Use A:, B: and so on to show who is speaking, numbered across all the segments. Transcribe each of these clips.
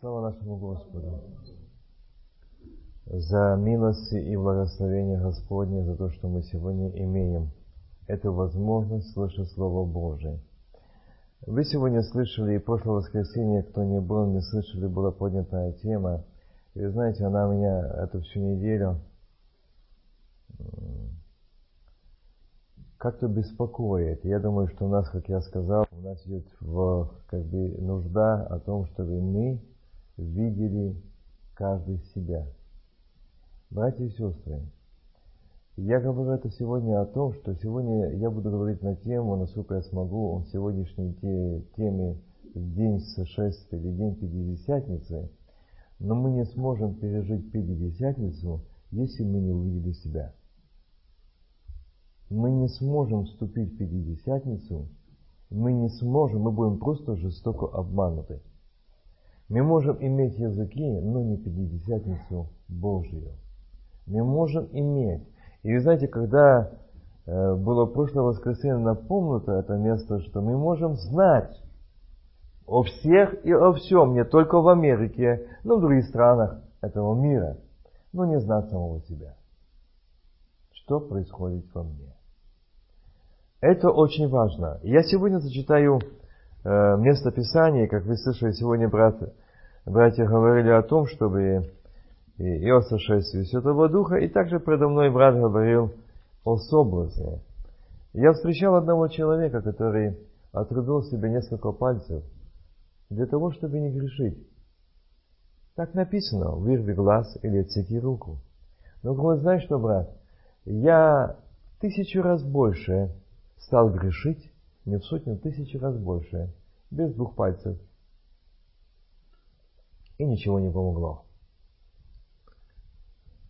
A: Слава нашему Господу за милости и благословение Господне, за то, что мы сегодня имеем эту возможность слышать Слово Божие. Вы сегодня слышали, и прошлое воскресенье, кто не был, не слышали, была поднятая тема. И вы знаете, она меня эту всю неделю как-то беспокоит. Я думаю, что у нас, как я сказал, у нас идет в, как бы, нужда о том, чтобы мы видели каждый себя. Братья и сестры, я говорю это сегодня о том, что сегодня я буду говорить на тему, насколько я смогу, о сегодняшней теме День сошествия или День Пятидесятницы, но мы не сможем пережить Пятидесятницу, если мы не увидели себя. Мы не сможем вступить в Пятидесятницу, мы не сможем, мы будем просто жестоко обмануты. Мы можем иметь языки, но не пятидесятницу Божию. Мы можем иметь. И вы знаете, когда э, было прошлое воскресенье напомнуто это место, что мы можем знать о всех и о всем, не только в Америке, но и в других странах этого мира, но не знать самого себя. Что происходит во мне? Это очень важно. Я сегодня зачитаю э, место Писания, как вы слышали сегодня, брат, братья говорили о том, чтобы и о сошествии Святого Духа, и также предо мной брат говорил о соблазне. Я встречал одного человека, который отрубил себе несколько пальцев для того, чтобы не грешить. Так написано, вырви глаз или отсеки руку. Но говорит, знаешь что, брат, я тысячу раз больше стал грешить, не в сотню, тысячу раз больше, без двух пальцев. И ничего не помогло.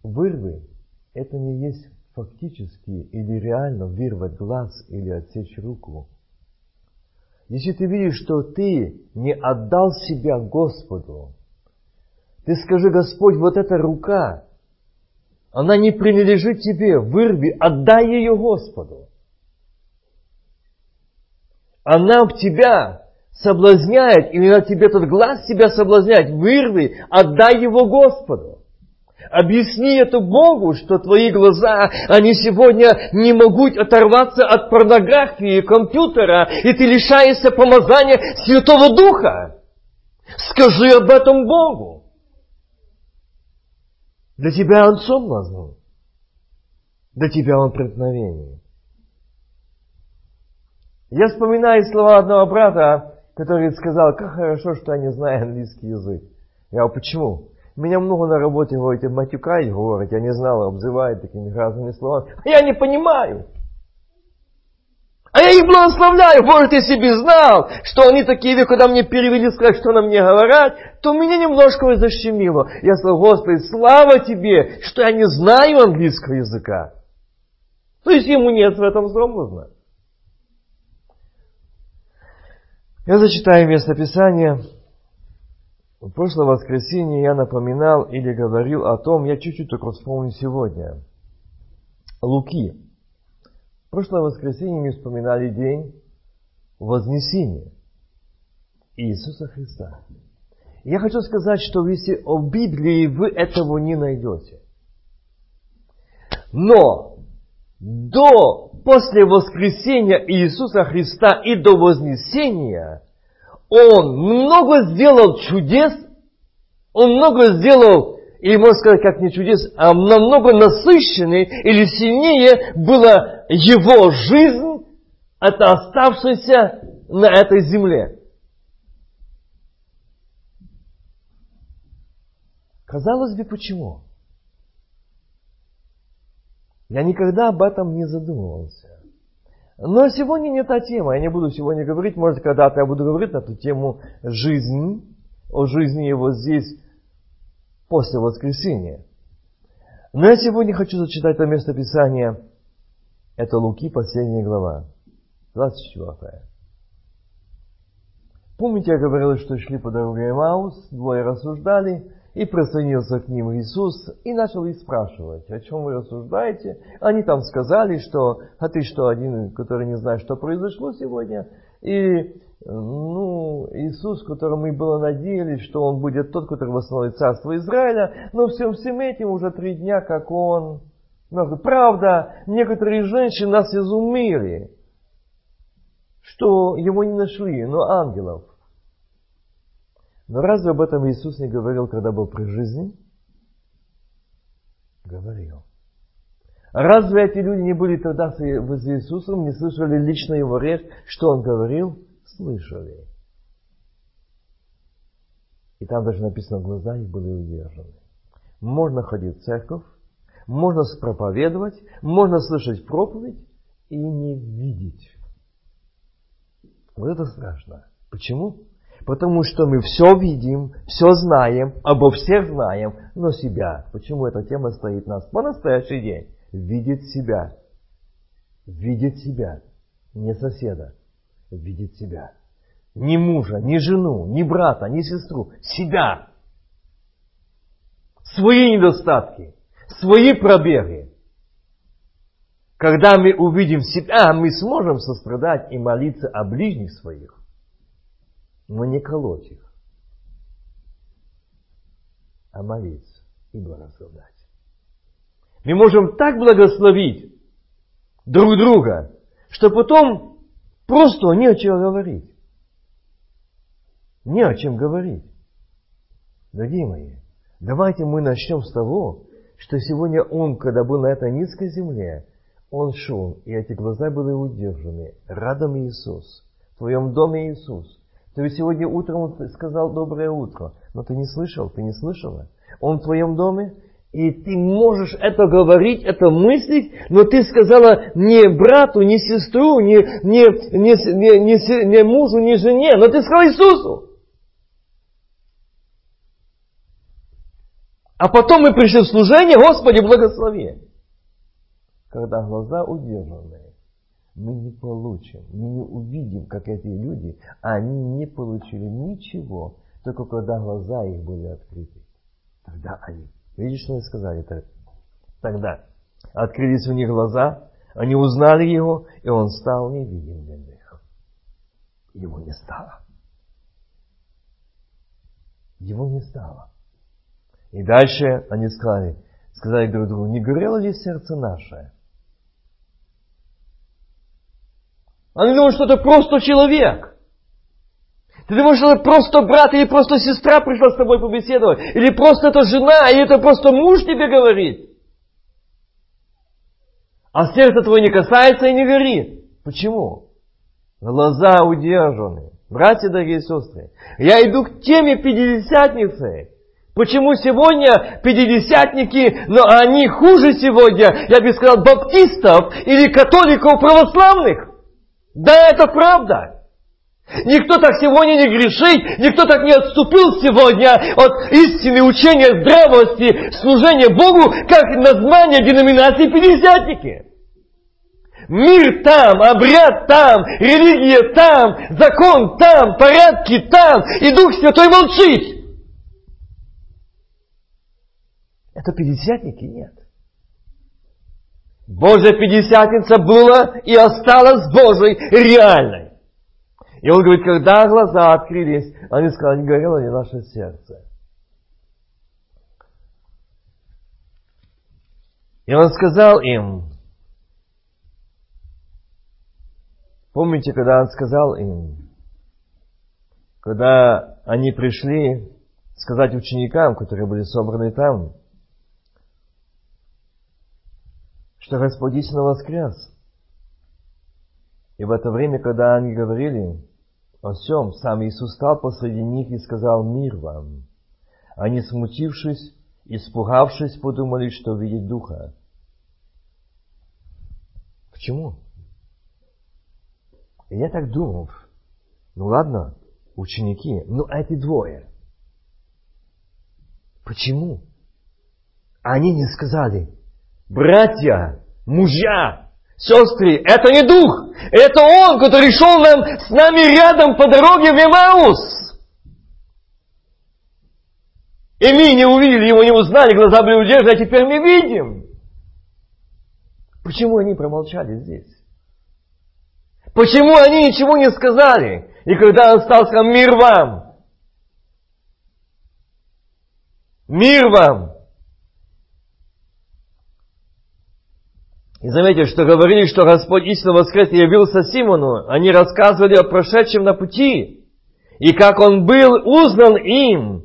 A: Вырвы – это не есть фактически или реально вырвать глаз или отсечь руку. Если ты видишь, что ты не отдал себя Господу, ты скажи, Господь, вот эта рука, она не принадлежит тебе, вырви, отдай ее Господу. Она в тебя соблазняет, на тебе этот глаз тебя соблазняет, вырви, отдай его Господу. Объясни это Богу, что твои глаза, они сегодня не могут оторваться от порнографии, компьютера, и ты лишаешься помазания Святого Духа. Скажи об этом Богу. Для тебя он соблазн. Для тебя он преткновение. Я вспоминаю слова одного брата, который сказал, как хорошо, что я не знаю английский язык. Я говорю, почему? Меня много на работе, говорите, матюкай, говорит, я не знал, обзывают такими разными словами. А я не понимаю. А я их благословляю. Может, если бы знал, что они такие, когда мне перевели, сказать, что на мне говорят, то меня немножко защемило. Я сказал, Господи, слава Тебе, что я не знаю английского языка. То есть ему нет в этом зломозна. Я зачитаю место Писания. В прошлое воскресенье я напоминал или говорил о том, я чуть-чуть только вспомню сегодня. Луки. В прошлое воскресенье мы вспоминали день Вознесения Иисуса Христа. Я хочу сказать, что если о Библии вы этого не найдете. Но до после воскресения Иисуса Христа и до вознесения Он много сделал чудес, Он много сделал, или можно сказать, как не чудес, а намного насыщеннее или сильнее была Его жизнь, это оставшаяся на этой земле. Казалось бы, почему? Я никогда об этом не задумывался. Но сегодня не та тема. Я не буду сегодня говорить, может, когда-то я буду говорить на эту тему жизни, о жизни его здесь после воскресения. Но я сегодня хочу зачитать это место Писания. Это Луки, последняя глава, 24. Помните, я говорил, что шли по дороге Маус, двое рассуждали, и присоединился к ним Иисус и начал их спрашивать, о чем вы рассуждаете. Они там сказали, что, а ты что, один, который не знает, что произошло сегодня? И ну, Иисус, которому мы было надеялись, что Он будет тот, который восстановит царство Израиля, но всем всем этим уже три дня, как Он. Правда, некоторые женщины нас изумили, что Его не нашли, но ангелов. Но разве об этом Иисус не говорил, когда был при жизни? Говорил. Разве эти люди не были тогда с Иисусом, не слышали лично Его речь, что Он говорил? Слышали. И там даже написано, глаза их были удержаны. Можно ходить в церковь, можно проповедовать, можно слышать проповедь и не видеть. Вот это страшно. Почему? Потому что мы все видим, все знаем, обо всех знаем, но себя. Почему эта тема стоит нас по настоящий день? Видит себя. Видит себя. Не соседа. Видит себя. Ни мужа, ни жену, ни брата, ни сестру. Себя. Свои недостатки. Свои пробеги. Когда мы увидим себя, мы сможем сострадать и молиться о ближних своих но не колоть их, а молиться и благословлять. Мы можем так благословить друг друга, что потом просто не о чем говорить. Не о чем говорить. Дорогие мои, давайте мы начнем с того, что сегодня Он, когда был на этой низкой земле, Он шел, и эти глаза были удержаны. Радом Иисус. В твоем доме Иисус. Ты ведь сегодня утром сказал доброе утро, но ты не слышал, ты не слышала. Он в твоем доме, и ты можешь это говорить, это мыслить, но ты сказала не брату, не сестру, не, не, не, не, не, не мужу, не жене, но ты сказала Иисусу. А потом мы пришли в служение, Господи, благослови. Когда глаза удержаны, мы не получим, мы не увидим, как эти люди, они не получили ничего, только когда глаза их были открыты. Тогда они, видишь, что они сказали? Тогда открылись у них глаза, они узнали его, и он стал невидим для них. Его не стало. Его не стало. И дальше они сказали, сказали друг другу, не горело ли сердце наше, Они думают, что это просто человек. Ты думаешь, что это просто брат или просто сестра пришла с тобой побеседовать? Или просто это жена, или это просто муж тебе говорит? А сердце твое не касается и не горит. Почему? Глаза удержаны. Братья, дорогие сестры, я иду к теме Пятидесятницы. Почему сегодня пятидесятники, но они хуже сегодня, я бы сказал, баптистов или католиков православных? Да, это правда. Никто так сегодня не грешит, никто так не отступил сегодня от истины учения здравости, служения Богу, как название деноминации Пятидесятники. Мир там, обряд там, религия там, закон там, порядки там, и Дух Святой молчит. Это пятидесятники? Нет. Божья Пятидесятница была и осталась Божьей реальной. И он говорит, когда глаза открылись, они сказали, не горело ли наше сердце. И он сказал им, помните, когда он сказал им, когда они пришли сказать ученикам, которые были собраны там, что Господь истинно воскрес. И в это время, когда они говорили о всем, сам Иисус стал посреди них и сказал «Мир вам». Они, смутившись, испугавшись, подумали, что видят Духа. Почему? И я так думал, ну ладно, ученики, ну эти двое. Почему? Они не сказали, братья, мужья, сестры, это не дух, это Он, который шел нам, с нами рядом по дороге в Эмаус. И мы не увидели его, не узнали, глаза были удержаны, а теперь мы видим. Почему они промолчали здесь? Почему они ничего не сказали? И когда он стал, сказал, мир вам. Мир вам. И заметьте, что говорили, что Господь истинно воскрес и явился Симону. Они рассказывали о прошедшем на пути. И как он был узнан им,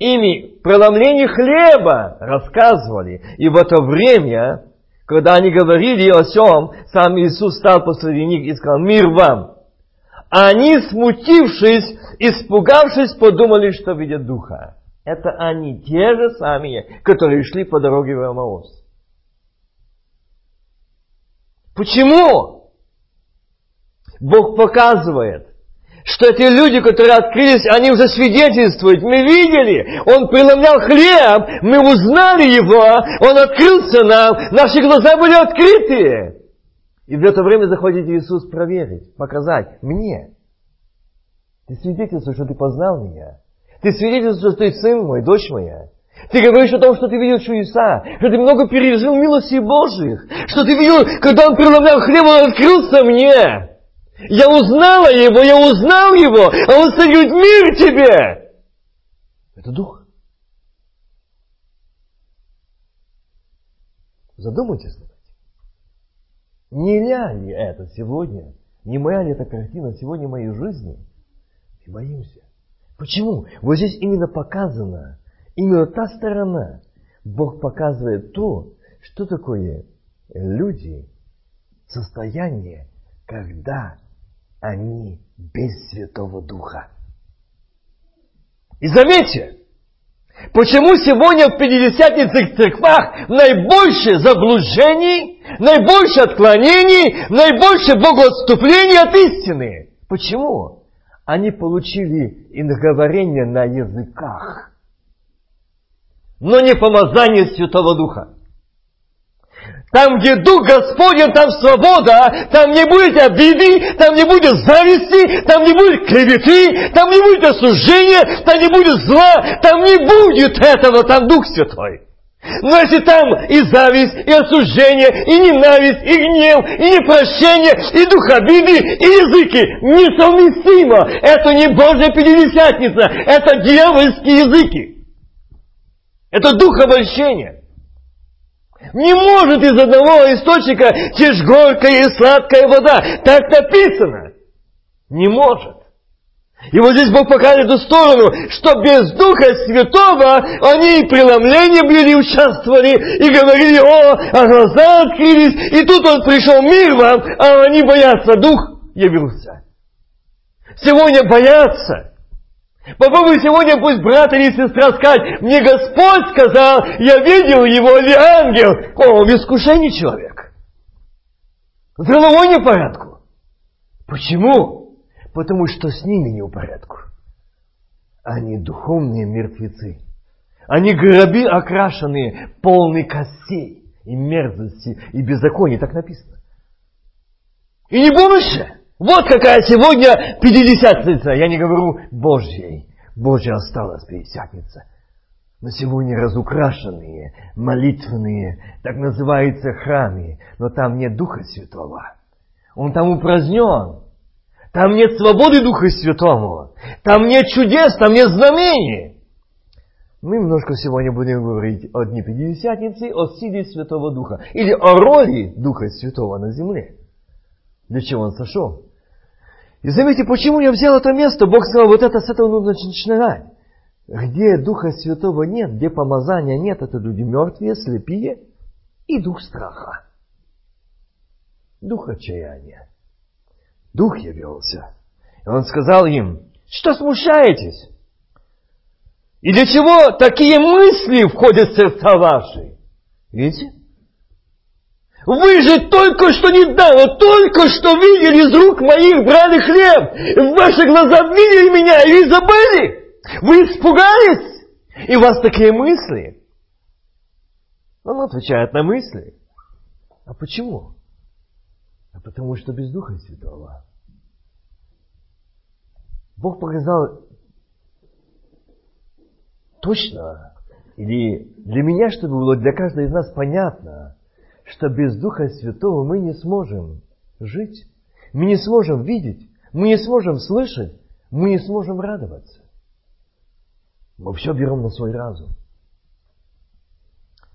A: ими преломлении хлеба рассказывали. И в это время, когда они говорили о всем, сам Иисус стал посреди них и сказал, мир вам. Они, смутившись, испугавшись, подумали, что видят Духа. Это они, те же самые, которые шли по дороге в Амаос. Почему? Бог показывает, что эти люди, которые открылись, они уже свидетельствуют. Мы видели, он преломлял хлеб, мы узнали его, он открылся нам, наши глаза были открыты. И в это время заходит Иисус проверить, показать мне. Ты свидетельствуешь, что ты познал меня. Ты свидетельствуешь, что ты сын мой, дочь моя. Ты говоришь о том, что ты видел чудеса, что ты много пережил милости Божьих, что ты видел, когда он преломлял хлеб, он открылся мне. Я узнала его, я узнал его, а он говорит, мир тебе. Это дух. Задумайтесь над этим. Не ля ли это сегодня, не моя ли это картина сегодня моей жизни? И боимся. Почему? Вот здесь именно показано, именно та сторона. Бог показывает то, что такое люди, состояние, когда они без Святого Духа. И заметьте, почему сегодня в Пятидесятницах церквах наибольше заблуждений, наибольше отклонений, наибольше богоотступлений от истины. Почему? Они получили инговорение на языках, но не помазание Святого Духа. Там, где Дух Господень, там свобода, там не будет обиды, там не будет зависти, там не будет клеветы, там не будет осуждения, там не будет зла, там не будет этого, там Дух Святой. Но если там и зависть, и осуждение, и ненависть, и гнев, и непрощение, и дух обиды, и языки, несовместимо. Это не Божья Пятидесятница, это дьявольские языки. Это дух обольщения. Не может из одного источника течь горькая и сладкая вода. Так написано. Не может. И вот здесь Бог показывает эту сторону, что без Духа Святого они и преломление были, участвовали, и говорили, о, а глаза открылись, и тут он пришел мир вам, а они боятся, Дух явился. Сегодня боятся. Попробуй сегодня пусть брат или сестра сказать, мне Господь сказал, я видел его или ангел. О, в искушении человек. С головой не в порядку. Почему? Потому что с ними не в порядку. Они духовные мертвецы. Они гроби окрашенные, полные костей и мерзости и беззакония. Так написано. И не больше. Вот какая сегодня пятидесятница. Я не говорю Божьей. Божья осталась пятидесятница. Но сегодня разукрашенные, молитвенные, так называются храмы. Но там нет Духа Святого. Он там упразднен. Там нет свободы Духа Святого. Там нет чудес, там нет знамений. Мы немножко сегодня будем говорить о Дне Пятидесятницы, о силе Святого Духа. Или о роли Духа Святого на земле. Для чего он сошел? И заметьте, почему я взял это место? Бог сказал, вот это с этого нужно начинать. Где Духа Святого нет, где помазания нет, это люди мертвые, слепые и дух страха. Дух отчаяния. Дух явился. И он сказал им, что смущаетесь? И для чего такие мысли входят в сердца ваши? Видите? Вы же только что недавно, только что видели из рук моих брали хлеб. Ваши глаза видели меня и забыли. Вы испугались. И у вас такие мысли. Он отвечает на мысли. А почему? А потому что без Духа Святого. Бог показал точно, или для меня, чтобы было для каждого из нас понятно, что без Духа Святого мы не сможем жить, мы не сможем видеть, мы не сможем слышать, мы не сможем радоваться. Мы все берем на свой разум.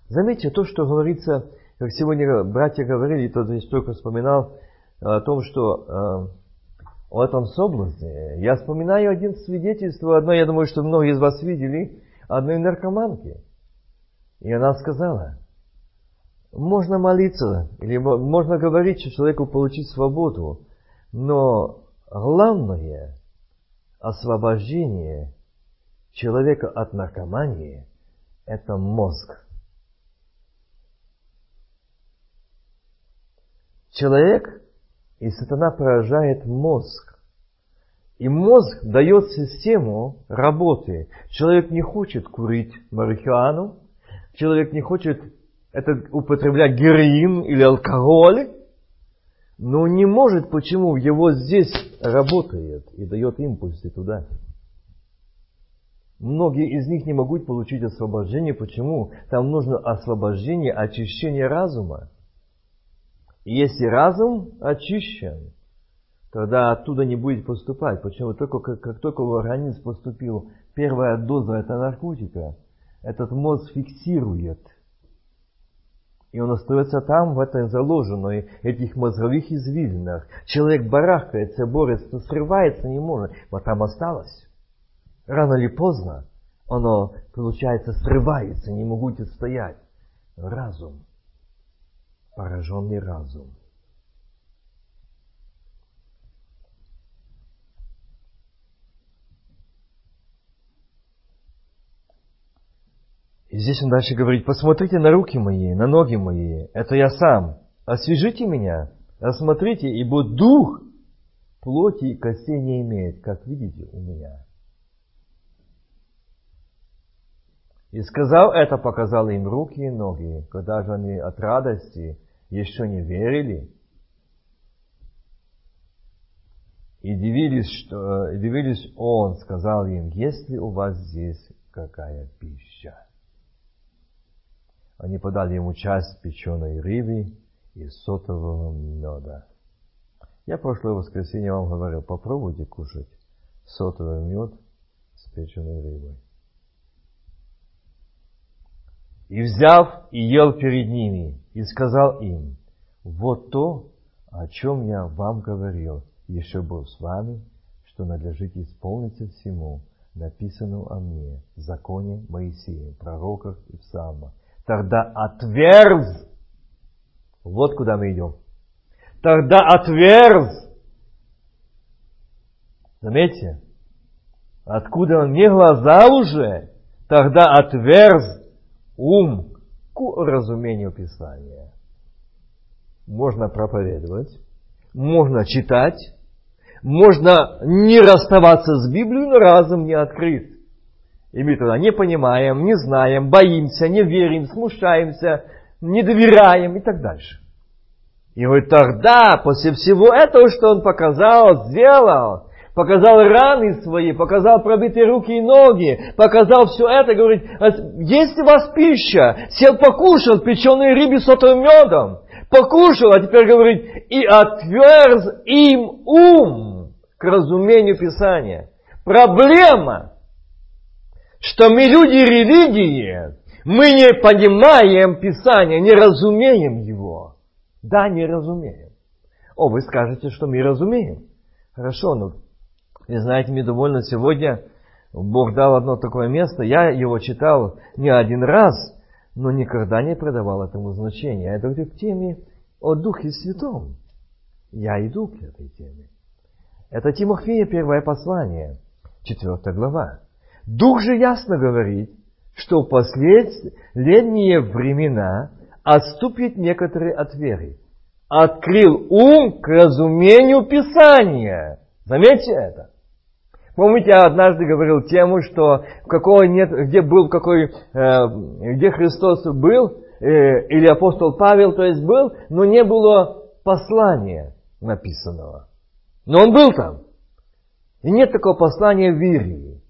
A: Заметьте то, что говорится, как сегодня братья говорили, тот здесь только вспоминал о том, что э, о этом соблазне. Я вспоминаю один свидетельство, одно, я думаю, что многие из вас видели, одной наркоманки. И она сказала, можно молиться, или можно говорить, что человеку получить свободу, но главное освобождение человека от наркомании – это мозг. Человек и сатана поражает мозг. И мозг дает систему работы. Человек не хочет курить марихуану, человек не хочет это употреблять героин или алкоголь, но не может, почему его здесь работает и дает импульсы туда. Многие из них не могут получить освобождение. Почему? Там нужно освобождение, очищение разума. И если разум очищен, тогда оттуда не будет поступать. Почему? Только как, как только в организм поступила первая доза этого наркотика, этот мозг фиксирует – и он остается там, в этой заложенной, этих мозговых извилинах. Человек барахкается, борется, срывается не может, но там осталось. Рано или поздно оно, получается, срывается, не могут стоять. Разум, пораженный разум. И здесь он дальше говорит, посмотрите на руки мои, на ноги мои, это я сам. Освежите меня, осмотрите, ибо дух плоти и костей не имеет, как видите у меня. И сказал это, показал им руки и ноги, когда же они от радости еще не верили. И дивились, что, дивились он, сказал им, есть ли у вас здесь какая пища? Они подали ему часть печеной рыбы и сотового меда. Я прошлое воскресенье вам говорил, попробуйте кушать сотовый мед с печеной рыбой. И взяв, и ел перед ними, и сказал им, вот то, о чем я вам говорил, еще был с вами, что надлежит исполниться всему, написанному о мне в законе Моисея, пророках и псалмах, тогда отверз. Вот куда мы идем. Тогда отверз. Заметьте, откуда он не глаза уже, тогда отверз ум к разумению Писания. Можно проповедовать, можно читать, можно не расставаться с Библией, но разум не открыт. И мы тогда не понимаем, не знаем, боимся, не верим, смущаемся, не доверяем и так дальше. И вот тогда, после всего этого, что он показал, сделал, показал раны свои, показал пробитые руки и ноги, показал все это, говорит, есть у вас пища, сел покушал печеные рыбы с сотовым медом, покушал, а теперь говорит, и отверз им ум к разумению Писания. Проблема что мы люди религии, мы не понимаем Писание, не разумеем его. Да, не разумеем. О, вы скажете, что мы разумеем. Хорошо, но вы знаете, мне довольно сегодня Бог дал одно такое место, я его читал не один раз, но никогда не придавал этому значения. Это к теме о Духе Святом. Я иду к этой теме. Это Тимофея первое послание, четвертая глава. Дух же ясно говорит, что в последние времена отступит некоторые от веры. Открыл ум к разумению Писания. Заметьте это. Помните, я однажды говорил тему, что какого нет, где был какой, э, где Христос был, э, или апостол Павел, то есть был, но не было послания написанного. Но он был там. И нет такого послания в Вирии.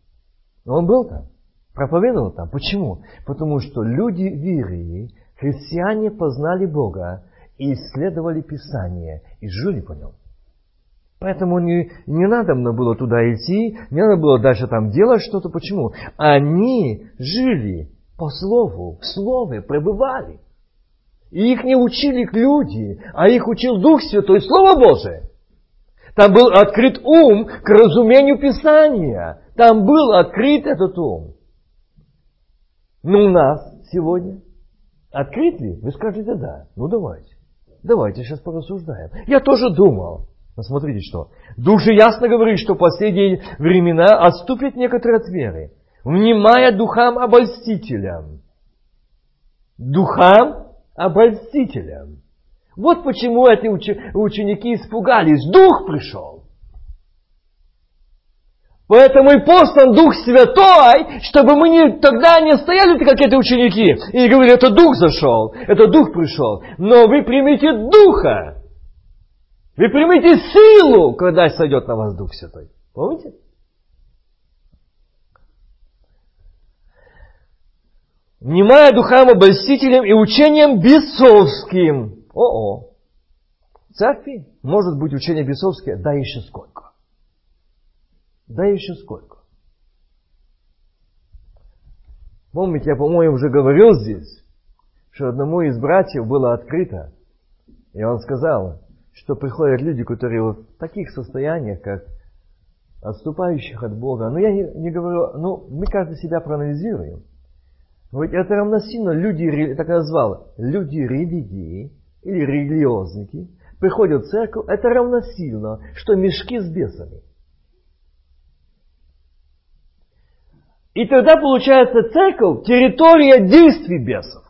A: Но он был там, проповедовал там. Почему? Потому что люди верили, христиане познали Бога и исследовали Писание и жили по нем. Поэтому не, не надо было туда идти, не надо было дальше там делать что-то. Почему? Они жили по слову, в слове пребывали. И их не учили люди, а их учил Дух Святой, Слово Божие. Там был открыт ум к разумению Писания. Там был открыт этот ум. Но у нас сегодня открыт ли? Вы скажете да. Ну давайте. Давайте сейчас порассуждаем. Я тоже думал. Но смотрите что. Дух же ясно говорит, что в последние времена отступят некоторые от веры, внимая духам обольстителям. Духам обольстителям. Вот почему эти ученики испугались. Дух пришел. Поэтому и послан Дух Святой, чтобы мы не, тогда не стояли как эти ученики и говорили, это Дух зашел, это Дух пришел. Но вы примите Духа. Вы примите силу, когда сойдет на вас Дух Святой. Помните? Внимая духам обольстителям и учением бесовским. О-о. Церкви может быть учение бесовское, да еще сколько. Да еще сколько. Помните, я, по-моему, уже говорил здесь, что одному из братьев было открыто, и он сказал, что приходят люди, которые вот в таких состояниях, как отступающих от Бога. Но я не, не говорю, ну, мы каждый себя проанализируем. Ведь это равносильно люди, так назвал, люди религии или религиозники приходят в церковь, это равносильно, что мешки с бесами. И тогда получается церковь территория действий бесов.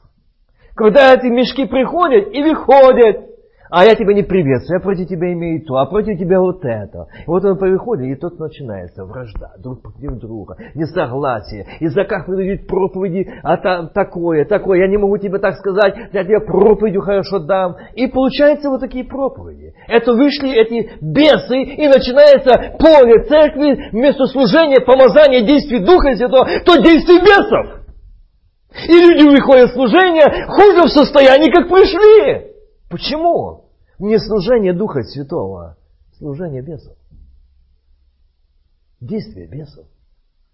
A: Когда эти мешки приходят и выходят, а я тебя не приветствую, я против тебя имею то, а против тебя вот это. И вот он приходит, и тут начинается вражда, друг против друга, несогласие. Из-за как выдают проповеди, а там такое, такое, я не могу тебе так сказать, я тебе проповедью хорошо дам. И получается вот такие проповеди. Это вышли эти бесы, и начинается поле церкви, вместо служения, помазания, действий Духа Святого, то действий бесов. И люди выходят в служение хуже в состоянии, как пришли. Почему? Не служение Духа Святого, служение бесов. Действие бесов.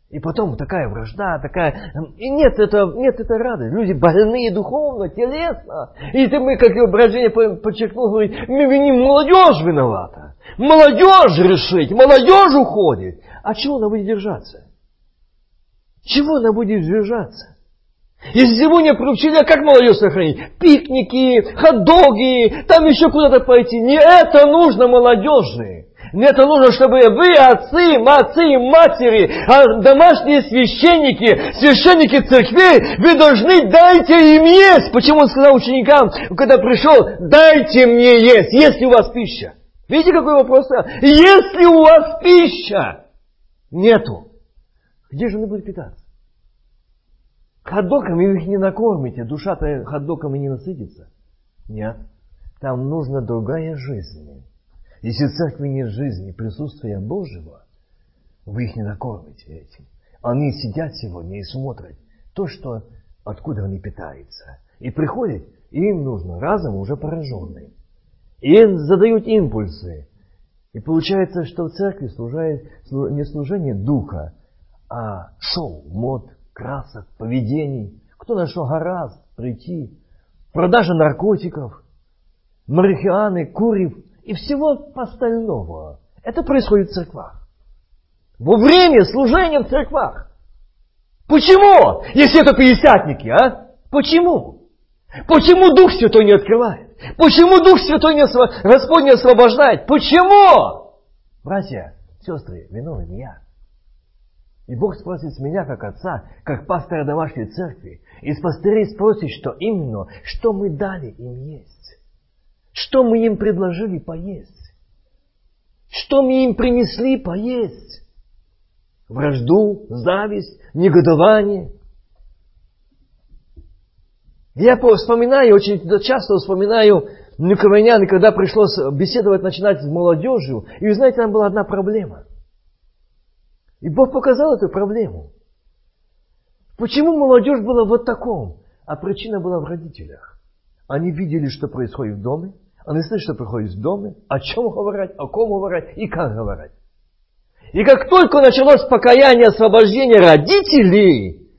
A: И потом такая вражда, такая... И нет, это, нет, это радость. Люди больные духовно, телесно. И ты мы, как его брожение подчеркнул, говорит, виним молодежь виновата. Молодежь решить, молодежь уходит. А чего она будет держаться? Чего она будет держаться? Если сегодня приучили, а как молодежь сохранить? Пикники, хот-доги, там еще куда-то пойти. Не это нужно молодежи. Не это нужно, чтобы вы, отцы, отцы и матери, а домашние священники, священники церквей, вы должны дайте им есть. Почему он сказал ученикам, когда пришел, дайте мне есть, есть ли у вас пища? Видите, какой вопрос? Есть ли у вас пища? Нету. Где же они будут питаться? Хот-догами вы их не накормите, душа-то хот-догами не насытится. Нет, там нужна другая жизнь. Если в церкви нет жизни, присутствия Божьего, вы их не накормите этим. Они сидят сегодня и смотрят то, что, откуда они питаются. И приходят, и им нужно разом уже пораженный. И задают импульсы. И получается, что в церкви служает не служение духа, а шоу, мод, красок, поведений. Кто на что прийти. Продажа наркотиков, марихуаны, курив и всего остального. Это происходит в церквах. Во время служения в церквах. Почему? Если это пятидесятники, а? Почему? Почему Дух Святой не открывает? Почему Дух Святой не, Господь не освобождает? Почему? Братья, сестры, виновен я. И Бог спросит с меня, как отца, как пастора домашней церкви, и с пастырей спросит, что именно, что мы дали им есть. Что мы им предложили поесть. Что мы им принесли поесть. Вражду, зависть, негодование. Я вспоминаю, очень часто вспоминаю Никованян, когда пришлось беседовать, начинать с молодежью. И вы знаете, там была одна проблема – и Бог показал эту проблему. Почему молодежь была вот таком? А причина была в родителях. Они видели, что происходит в доме, Они слышат, что происходит в доме, о чем говорить, о ком говорить и как говорить. И как только началось покаяние, освобождение родителей,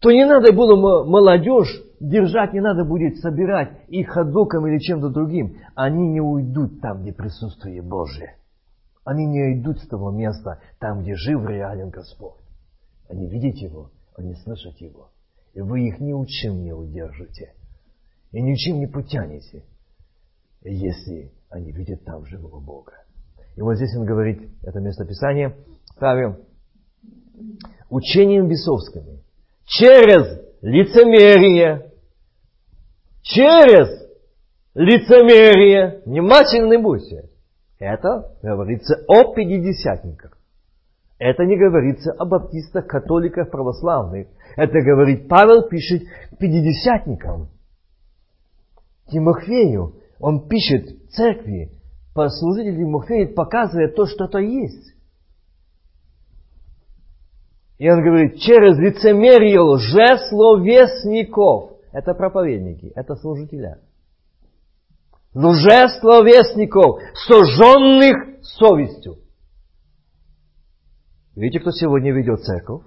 A: то не надо было молодежь держать, не надо будет собирать их ходоком или чем-то другим. Они не уйдут там, где присутствие Божие. Они не уйдут с того места, там, где жив реален Господь. Они видят Его, они слышат Его. И вы их ни ничем не удержите. И ничем не потянете, если они видят там живого Бога. И вот здесь он говорит, это местописание, ставим, учением бесовскими, через лицемерие, через лицемерие, внимательны будьте. Это говорится о пятидесятниках. Это не говорится о баптистах, католиках, православных. Это говорит, Павел пишет пятидесятникам. Тимофею, он пишет церкви, послужитель Тимофея показывает то, что это есть. И он говорит, через лицемерие лжесловесников. Это проповедники, это служителя. Лжесловесников, сожженных совестью. Видите, кто сегодня ведет церковь?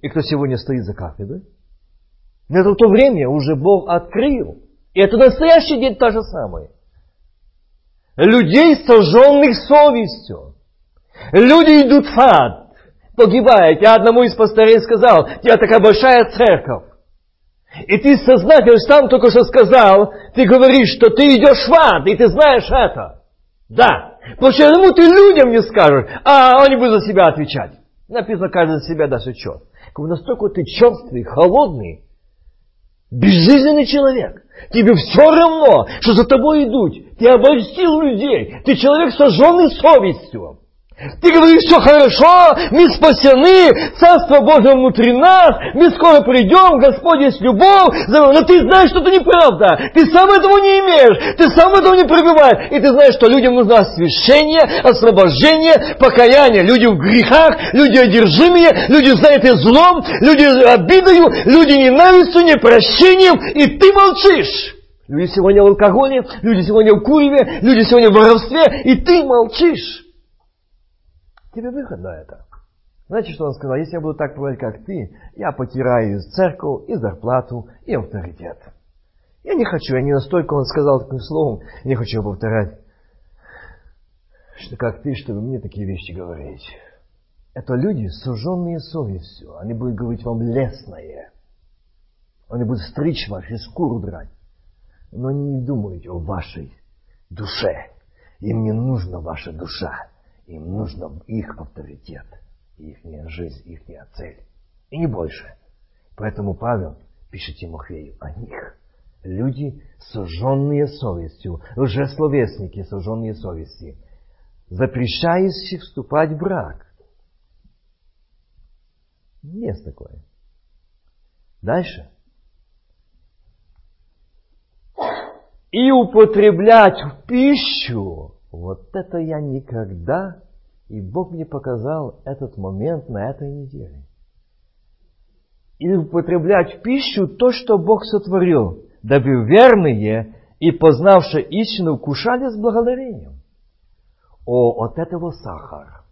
A: И кто сегодня стоит за кафедрой? Это в то время уже Бог открыл. И это настоящий день то же самое. Людей, сожженных совестью. Люди идут в ад, погибают. Я одному из пастырей сказал, у тебя такая большая церковь. И ты сознательно сам только что сказал, ты говоришь, что ты идешь в ад, и ты знаешь это. Да. Почему ты людям не скажешь, а они будут за себя отвечать? Написано, каждый за себя даст отчет. Настолько ты черствый, холодный, безжизненный человек. Тебе все равно, что за тобой идут. Ты обольстил людей. Ты человек сожженный совестью. Ты говоришь, все хорошо, мы спасены, Царство Божие внутри нас, мы скоро придем, Господь есть любовь, но ты знаешь, что это неправда, ты сам этого не имеешь, ты сам этого не пробиваешь, и ты знаешь, что людям нужно освящение, освобождение, покаяние, люди в грехах, люди одержимые, люди заняты злом, люди обидою, люди ненавистью, непрощением, и ты молчишь. Люди сегодня в алкоголе, люди сегодня в куреве, люди сегодня в воровстве, и ты молчишь. Тебе выход на это. Знаете, что он сказал? Если я буду так проводить, как ты, я потеряю и церковь, и зарплату, и авторитет. Я не хочу, я не настолько, он сказал таким словом, не хочу повторять, что как ты, чтобы мне такие вещи говорить. Это люди, суженные совестью. Они будут говорить вам лесное. Они будут стричь вашу шкуру драть. Но не думают о вашей душе. Им не нужна ваша душа. Им нужно их авторитет, их жизнь, их цель. И не больше. Поэтому Павел пишет Тимофею о них. Люди, сожженные совестью, лжесловесники, сожженные совестью, запрещающие вступать в брак. Есть такое. Дальше. И употреблять в пищу вот это я никогда, и Бог мне показал этот момент на этой неделе. И употреблять в пищу то, что Бог сотворил, дабы верные и познавшие истину кушали с благодарением. О, вот этого сахар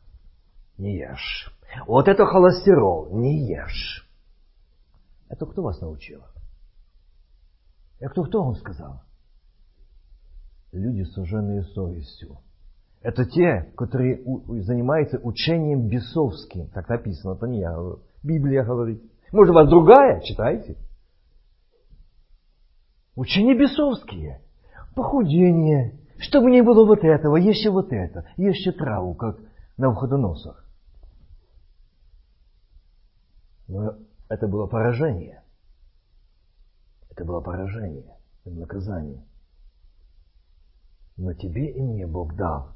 A: не ешь. Вот это холестерол не ешь. Это кто вас научил? Это кто, кто вам сказал? Люди, суженные совестью. Это те, которые занимаются учением бесовским. Так написано, это не я говорю. Библия говорит. Может, у вас другая? Читайте. Учения бесовские. Похудение. Чтобы не было вот этого, еще вот это. Еще траву, как на входоносах. Но это было поражение. Это было поражение, это наказание. Но тебе и мне Бог дал.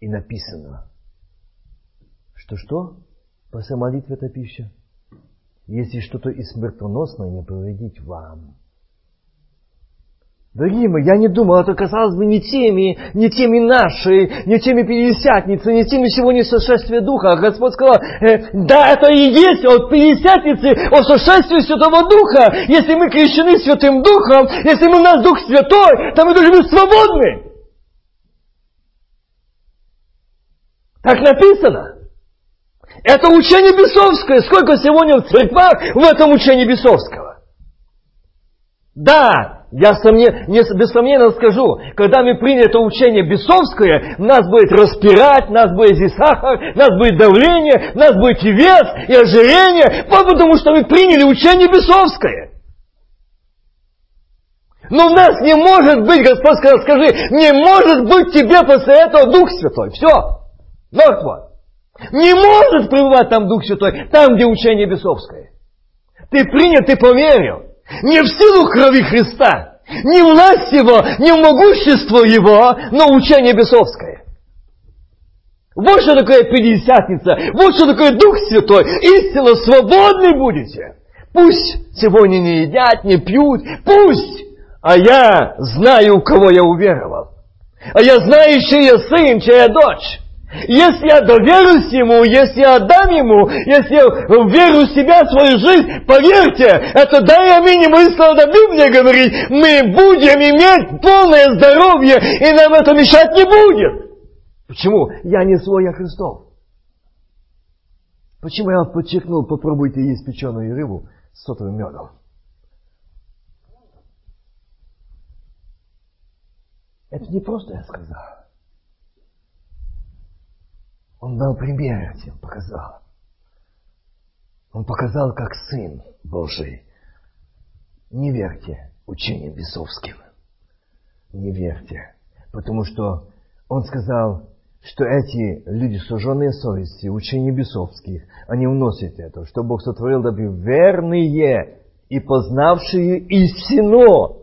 A: И написано, что что? После молитвы это пища. Если что-то из смертоносного не повредить вам. Дорогие мои, я не думал, это касалось бы не теми, не теми нашей, не теми Пятидесятницы, не теми сегодня сошествия Духа. А Господь сказал, э, да, это и есть от Пятидесятницы, о сошествии Святого Духа. Если мы крещены Святым Духом, если мы у нас Дух Святой, то мы должны быть свободны. Так написано. Это учение бесовское. Сколько сегодня в церквах в этом учении бесовского? Да, я сомне, не, без сомнения скажу, когда мы приняли это учение бесовское, нас будет распирать, нас будет и сахар, нас будет давление, нас будет и вес, и ожирение, потому что мы приняли учение бесовское. Но у нас не может быть, Господь сказал, скажи, не может быть тебе после этого Дух Святой. Все. Мертво. Не может пребывать там Дух Святой, там, где учение бесовское. Ты принял, ты поверил. Не в силу крови Христа, не власть Его, не в могущество Его, но учение бесовское. Вот что такое Пятидесятница, вот что такое Дух Святой. Истинно свободны будете. Пусть сегодня не едят, не пьют, пусть. А я знаю, у кого я уверовал. А я знаю, чей я сын, чья я дочь. Если я доверюсь Ему, если я отдам Ему, если я верю в себя, в свою жизнь, поверьте, это дай аминь, мы слова Библия говорит, мы будем иметь полное здоровье, и нам это мешать не будет. Почему? Я не свой, я Христов. Почему я подчеркнул, попробуйте есть печеную рыбу с сотовым медом? Это не просто я сказал. Он дал пример этим, показал. Он показал, как Сын Божий. Не верьте учениям бесовским. Не верьте. Потому что Он сказал, что эти люди, суженные совести, учения бесовских, они уносят это, что Бог сотворил, дабы верные и познавшие истину,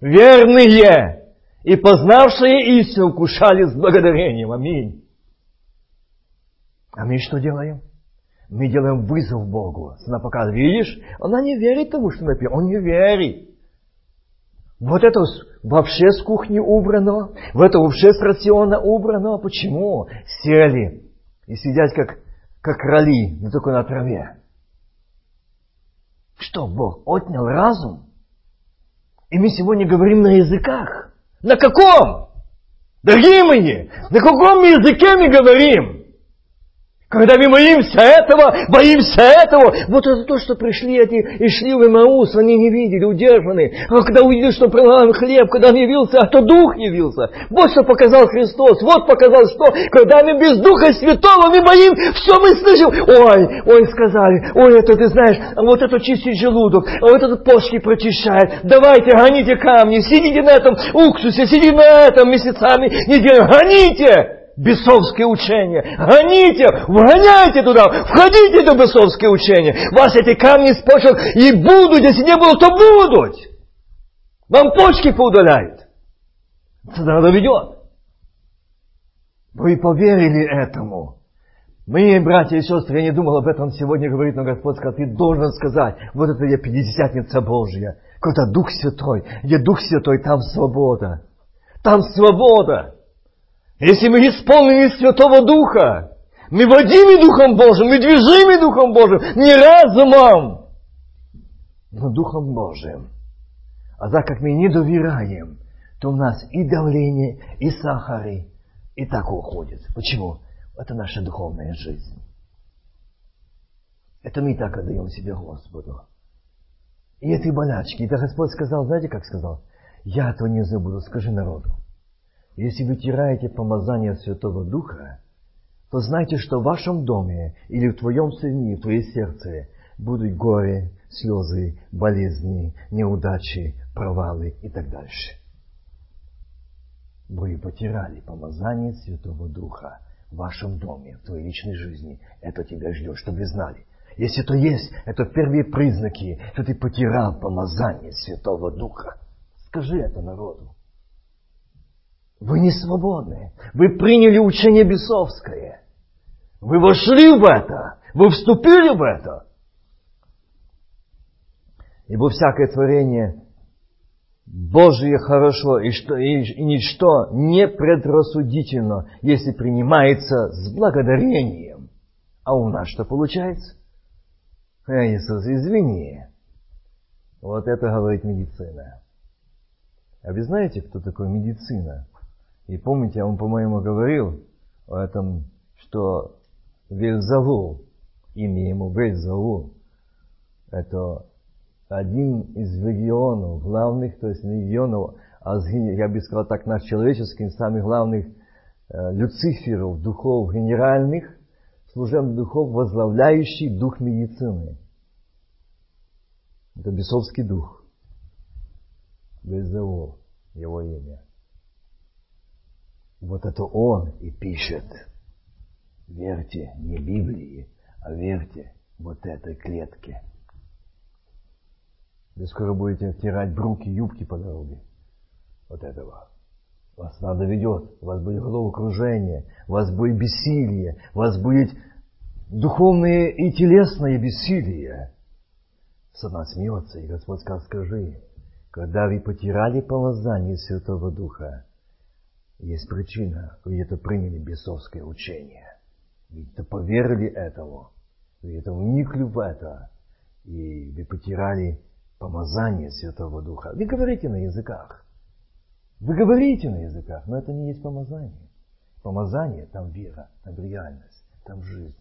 A: верные и познавшие истину кушали с благодарением. Аминь. А мы что делаем? Мы делаем вызов Богу. Она показывает, видишь, она не верит тому, что написано. Он не верит. Вот это вообще с кухни убрано, в это вообще с рациона убрано. Почему? Сели и сидят как, как кроли, но только на траве. Что, Бог отнял разум? И мы сегодня говорим на языках. На каком? Дорогие мои, на каком языке мы говорим? Когда мы боимся этого, боимся этого. Вот это то, что пришли эти и шли в Имаус, они не видели, удержаны. А когда увидели, что предлагаем хлеб, когда он явился, а то Дух явился. Вот что показал Христос. Вот показал, что когда мы без Духа Святого, мы боим, все мы слышим. Ой, ой, сказали, ой, это ты знаешь, а вот это чистит желудок, а вот это почки прочищает. Давайте, гоните камни, сидите на этом уксусе, сидите на этом месяцами, неделю, гоните бесовское учение. Гоните, вгоняйте туда, входите в бесовское учение. Вас эти камни с почек и будут, если не будут, то будут. Вам почки поудаляют. Это доведет. Вы поверили этому. Мы, братья и сестры, я не думал об этом сегодня говорить, но Господь сказал, ты должен сказать, вот это я Пятидесятница Божья, какой-то Дух Святой, где Дух Святой, там свобода. Там свобода. Если мы исполнены Святого Духа, мы водимы Духом Божьим, мы движимы Духом Божьим, не разумом, но Духом Божьим. А так как мы не доверяем, то у нас и давление, и сахары, и так уходит. Почему? Это наша духовная жизнь. Это мы так отдаем себе Господу. И эти болячки. И да Господь сказал, знаете, как сказал? Я этого не забуду, скажи народу. Если вы тираете помазание Святого Духа, то знайте, что в вашем доме или в твоем сыне, в твоей сердце будут горе, слезы, болезни, неудачи, провалы и так дальше. Вы потирали помазание Святого Духа в вашем доме, в твоей личной жизни. Это тебя ждет, чтобы знали. Если это есть, это первые признаки, что ты потирал помазание Святого Духа. Скажи это народу. Вы не свободны. Вы приняли учение бесовское. Вы вошли в это. Вы вступили в это. Ибо всякое творение Божие хорошо и, что, и, и ничто не предрассудительно, если принимается с благодарением. А у нас что получается? А Иисус, извини. Вот это говорит медицина. А вы знаете, кто такой медицина? И помните, вам, по-моему, говорил о этом, что Вельзавул, имя ему Вельзавул, это один из регионов, главных, то есть регионов, а я бы сказал так, наш человеческий, самых главных э, люциферов, духов генеральных, служебных духов, возглавляющий дух медицины. Это бесовский дух. Вельзевул, его имя. Вот это он и пишет. Верьте не Библии, а верьте вот этой клетке. Вы скоро будете втирать бруки, юбки по дороге. Вот этого. Вас надо ведет, у вас будет головокружение, у вас будет бессилие, у вас будет духовное и телесное бессилие. Сатана смеется, и Господь сказал, скажи, когда вы потеряли помазание Святого Духа, есть причина, вы это приняли бесовское учение. Вы это поверили этому, вы это вникли в это, и вы потеряли помазание Святого Духа. Вы говорите на языках. Вы говорите на языках, но это не есть помазание. Помазание, там вера, там реальность, там жизнь.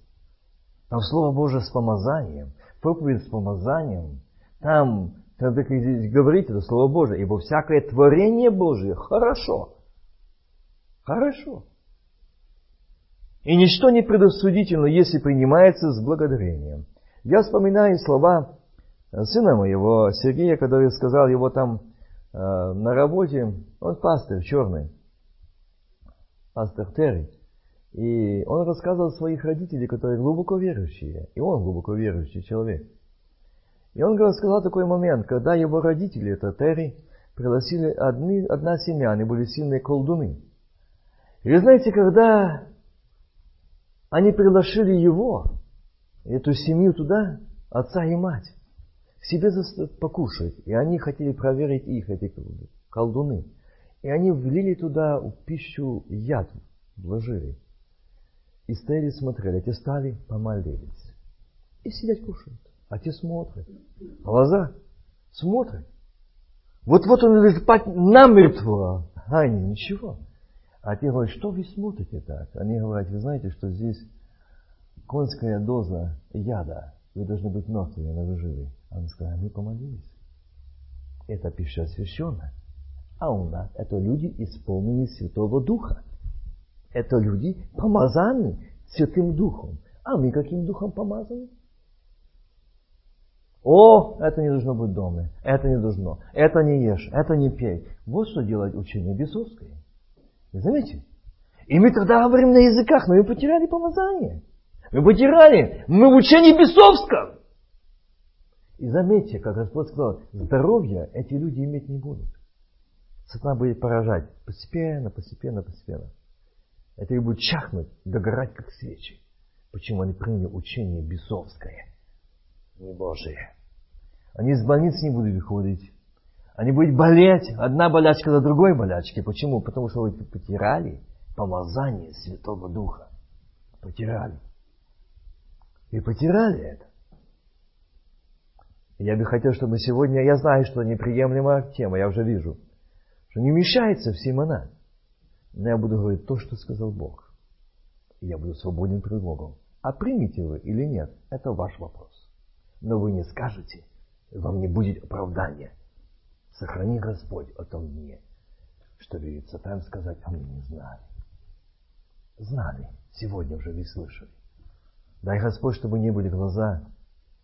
A: Там Слово Божие с помазанием, проповедь с помазанием. Там, как здесь говорите, это Слово Божие, ибо всякое творение Божие хорошо. Хорошо. И ничто не предосудительно, если принимается с благодарением. Я вспоминаю слова сына моего, Сергея, который сказал его там э, на работе, он пастор черный, пастор Терри. И он рассказывал своих родителей, которые глубоко верующие. И он глубоко верующий человек. И он рассказал такой момент, когда его родители, это Терри, пригласили одни, одна семья, они были сильные колдуны. И вы знаете, когда они приглашили его, эту семью туда, отца и мать, себе покушать. И они хотели проверить их, эти колдуны. И они влили туда в пищу яд, вложили. И стояли, смотрели. Те стали, помолились. И сидят кушают. А те смотрят. Глаза смотрят. Вот-вот он лежит намертво. А они ничего. А те говорят, что вы смотрите так? Они говорят, вы знаете, что здесь конская доза яда. Вы должны быть мертвыми, но вы живы. Он сказал, мы помолились. Это пища священная. А у нас это люди, исполненные Святого Духа. Это люди, помазаны Святым Духом. А мы каким Духом помазаны? О, это не должно быть дома. Это не должно. Это не ешь. Это не пей. Вот что делает учение бесовское. Вы заметили? И мы тогда говорим на языках, но мы потеряли помазание. Мы потеряли. Мы в учении бесовском. И заметьте, как Господь сказал, здоровья эти люди иметь не будут. Сатана будет поражать постепенно, постепенно, постепенно. Это их будет чахнуть, догорать, как свечи. Почему они приняли учение бесовское, не Божие. Они из больниц не будут выходить. Они будут болеть, одна болячка за другой болячкой. Почему? Потому что вы потеряли помазание Святого Духа. Потеряли. И потеряли это. Я бы хотел, чтобы сегодня, я знаю, что неприемлемая тема, я уже вижу, что не мешается всем она. Но я буду говорить то, что сказал Бог. И я буду свободен перед Богом. А примите вы или нет, это ваш вопрос. Но вы не скажете, вам не будет оправдания. Сохрани Господь это мне, что видит Сатан сказать, мы не знали. Знали, сегодня уже вы слышали. Дай Господь, чтобы не были глаза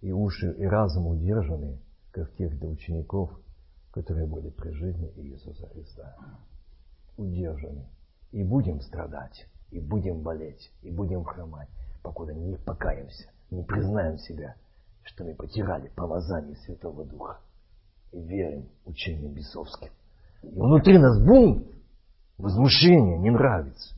A: и уши, и разум удержаны, как тех учеников, которые были при жизни Иисуса Христа. Удержаны. И будем страдать, и будем болеть, и будем хромать, покуда не покаемся, не признаем себя, что мы потеряли помазание Святого Духа и верим учениям бесовским. И внутри нас бунт, возмущение, не нравится.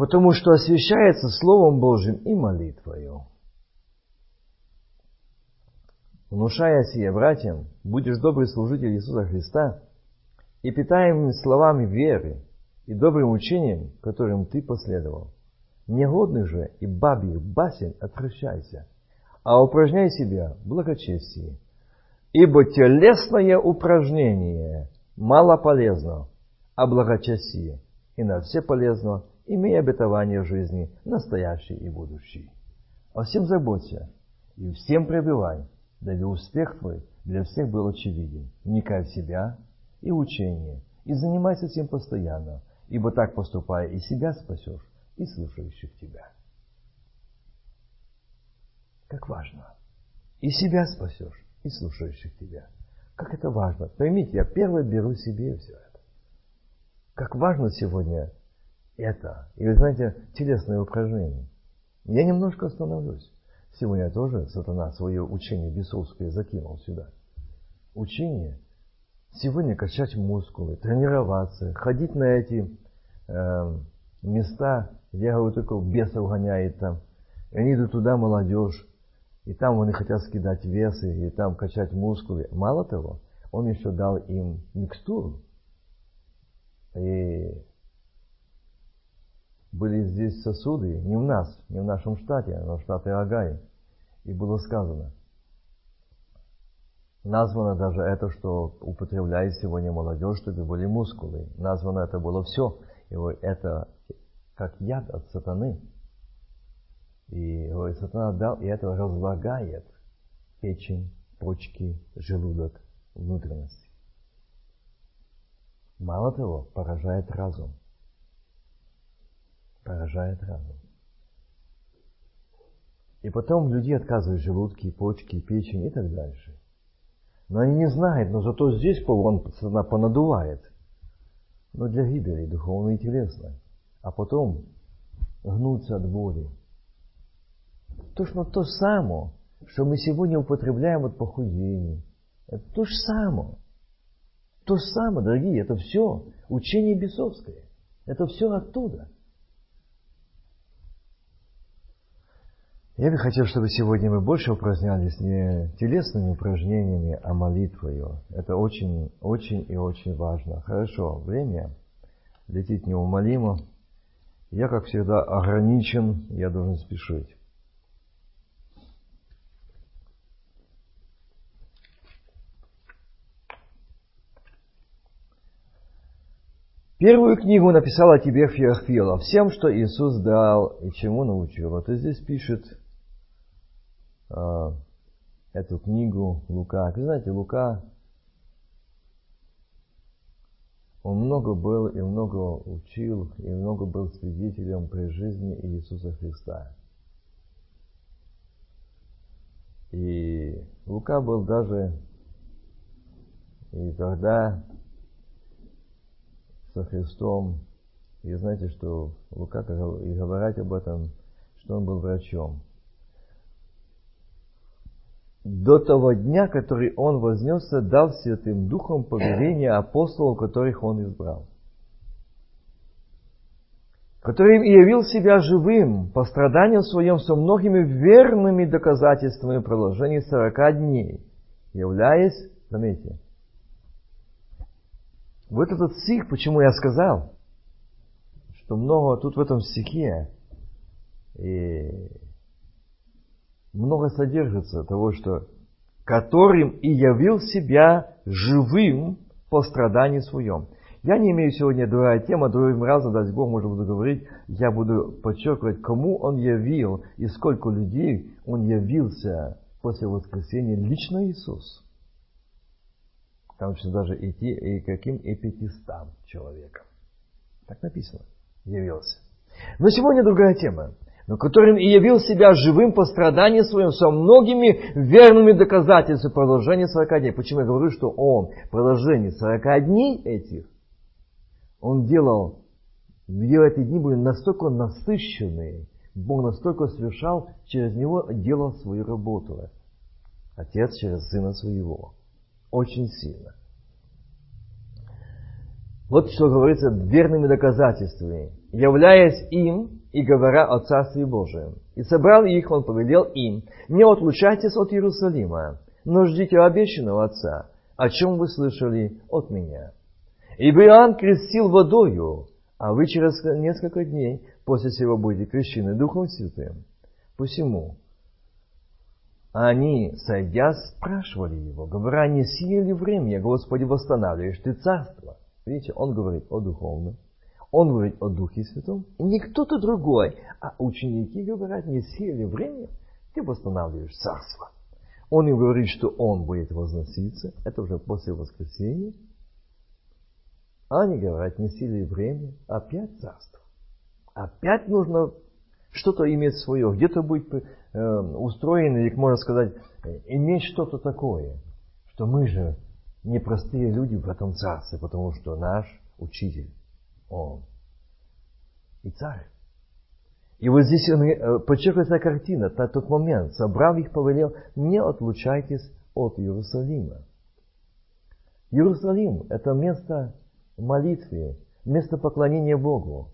A: потому что освящается Словом Божьим и молитвою. Внушая сие братьям, будешь добрый служитель Иисуса Христа и питаемыми словами веры и добрым учением, которым ты последовал. Негодных же и бабьих басен отвращайся, а упражняй себя в благочестии. Ибо телесное упражнение мало полезно, а благочестие и на все полезно, имея обетование жизни, настоящей и будущей. О всем заботься и всем пробивай, дабы успех твой для всех был очевиден. Вникай в себя и учение, и занимайся этим постоянно, ибо так поступая и себя спасешь, и слушающих тебя. Как важно. И себя спасешь, и слушающих тебя. Как это важно. Поймите, я первый беру себе все это. Как важно сегодня это. И вы знаете, телесное упражнение. Я немножко остановлюсь. Сегодня тоже сатана свое учение бесовское закинул сюда. Учение сегодня качать мускулы, тренироваться, ходить на эти э, места, где, говорю, только бесов гоняет там. И они идут туда, молодежь, и там они хотят скидать весы, и там качать мускулы. Мало того, он еще дал им микстуру. И были здесь сосуды, не в нас, не в нашем штате, но в штате Агай. И было сказано, названо даже это, что употребляет сегодня молодежь, чтобы были мускулы. Названо это было все. И это как яд от сатаны. И говорит, сатана дал, и это разлагает печень, почки, желудок, внутренности. Мало того, поражает разум поражает разум. И потом людей отказывают желудки, почки, печень и так дальше. Но они не знают, но зато здесь он она понадувает. Но для гибели духовной и телесной. А потом гнуться от боли. Точно то самое, что мы сегодня употребляем от похудения. Это то же самое. То же самое, дорогие, это все учение бесовское. Это все оттуда. Я бы хотел, чтобы сегодня мы больше упражнялись не телесными упражнениями, а молитвою. Это очень, очень и очень важно. Хорошо, время летит неумолимо. Я, как всегда, ограничен, я должен спешить. Первую книгу написал о тебе Феофила, всем, что Иисус дал и чему научил. Вот и здесь пишет э, эту книгу Лука. Вы знаете, Лука, он много был и много учил, и много был свидетелем при жизни Иисуса Христа. И Лука был даже и когда со Христом, и знаете, что Лука и говорить об этом, что он был врачом до того дня, который Он вознесся, дал Святым Духом повеление апостолов, которых Он избрал, который явил себя живым по страданию своем со многими верными доказательствами в продолжении сорока дней, являясь, заметьте, вот этот стих, почему я сказал, что много тут в этом стихе, и много содержится того, что которым и явил себя живым по страданию своем. Я не имею сегодня другая тема, другим разом, даст Бог, может буду говорить, я буду подчеркивать, кому Он явил и сколько людей Он явился после воскресения лично Иисус. Там еще даже идти и каким и пятистам человеком. Так написано. Явился. Но сегодня другая тема но которым и явил себя живым по страданию своим со многими верными доказательствами продолжения 40 дней. Почему я говорю, что он в продолжении 40 дней этих, он делал, где эти дни были настолько насыщенные, Бог настолько совершал, через него делал свою работу. Отец через Сына Своего. Очень сильно. Вот что говорится верными доказательствами. Являясь им, и говоря о Царстве Божьем. И собрал их, он повелел им, не отлучайтесь от Иерусалима, но ждите обещанного Отца, о чем вы слышали от меня. Ибо Иоанн крестил водою, а вы через несколько дней после сего будете крещены Духом Святым. Посему они, сойдя, спрашивали его, говоря, не сие ли время, Господи, восстанавливаешь ты царство? Видите, он говорит о духовном, он говорит о Духе Святом, и не кто-то другой, а ученики говорят, не сие ли время, ты восстанавливаешь царство. Он им говорит, что он будет возноситься, это уже после воскресения. Они говорят, не сили время, опять царство. Опять нужно что-то иметь свое, где-то быть э, устроен, или, можно сказать, иметь что-то такое, что мы же не простые люди в этом царстве, потому что наш учитель, он и царь. И вот здесь э, подчеркивается картина, тот момент, собрав их, повелел, не отлучайтесь от Иерусалима. Иерусалим – это место молитвы, место поклонения Богу.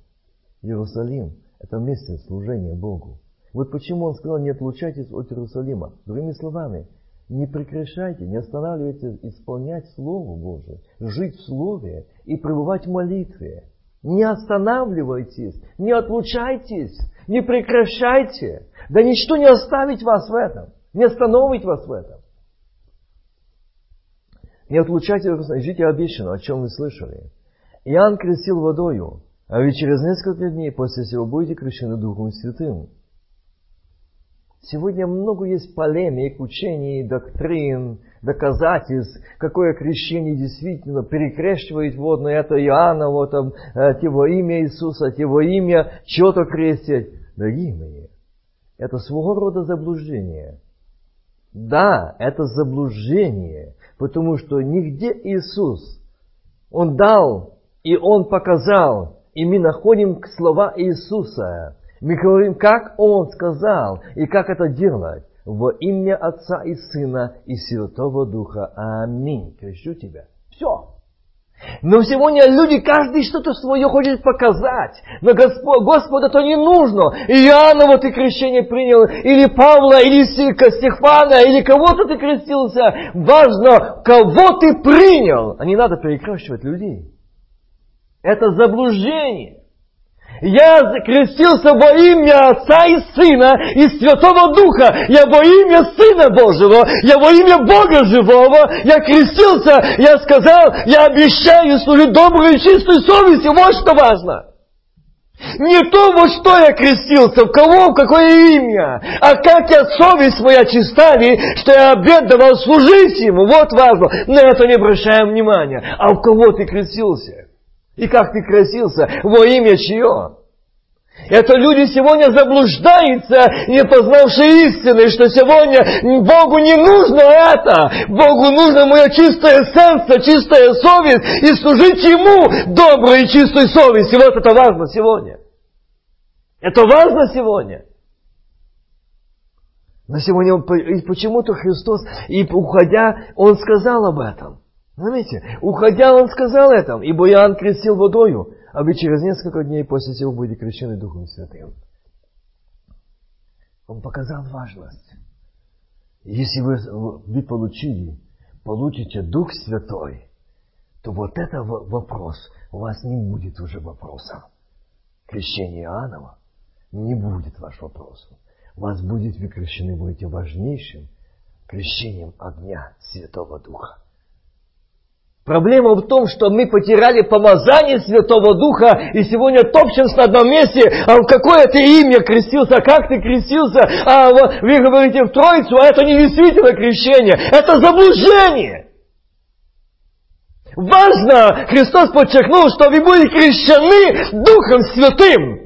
A: Иерусалим – это место служения Богу. Вот почему он сказал, не отлучайтесь от Иерусалима. Другими словами, не прекращайте, не останавливайтесь исполнять Слово Божие, жить в Слове и пребывать в молитве. Не останавливайтесь, не отлучайтесь, не прекращайте. Да ничто не оставить вас в этом, не остановить вас в этом. Не отлучайте, жите обещанного, о чем вы слышали. Иоанн крестил водою, а ведь через несколько дней после сего будете крещены Духом Святым. Сегодня много есть полемик, учений, доктрин, доказательств, какое крещение действительно перекрещивает водное, это Иоанна, вот там, это его имя Иисуса, это его имя, что-то крестить. Дорогие мои, это своего рода заблуждение. Да, это заблуждение, потому что нигде Иисус, Он дал и Он показал, и мы находим слова Иисуса. Мы говорим, как Он сказал, и как это делать. Во имя Отца и Сына и Святого Духа. Аминь. Крещу тебя. Все. Но сегодня люди, каждый что-то свое хочет показать. Но Господь, Господу это не нужно. Иоанна вот ты крещение принял, или Павла, или Стефана, или кого-то ты крестился. Важно, кого ты принял. А не надо перекрещивать людей. Это заблуждение. Я крестился во имя Отца и Сына и Святого Духа. Я во имя Сына Божьего, я во имя Бога Живого. Я крестился, я сказал, я обещаю служить добрую и чистую совестью. Вот что важно. Не то, во что я крестился, в кого, в какое имя, а как я совесть моя чиста что я обед давал служить ему. Вот важно. На это не обращаем внимания. А у кого ты крестился? И как ты красился, во имя чье? Это люди сегодня заблуждаются, не познавшие истины, что сегодня Богу не нужно это. Богу нужно мое чистое сердце, чистая совесть и служить Ему доброй и чистой совестью. Вот это важно сегодня. Это важно сегодня. Но сегодня почему-то Христос, и уходя, Он сказал об этом. Заметьте, уходя, он сказал это, ибо Иоанн крестил водою, а вы через несколько дней после сего будете крещены Духом Святым. Он показал важность. Если вы, вы получили, получите Дух Святой, то вот это вопрос, у вас не будет уже вопроса. Крещение Иоаннова не будет ваш вопрос. У вас будет, вы крещены будете важнейшим крещением огня Святого Духа. Проблема в том, что мы потеряли помазание Святого Духа и сегодня топчемся на одном месте, а в какое ты имя крестился, как ты крестился, а вы говорите в Троицу, а это не действительно крещение, это заблуждение. Важно, Христос подчеркнул, что вы будете крещены Духом Святым.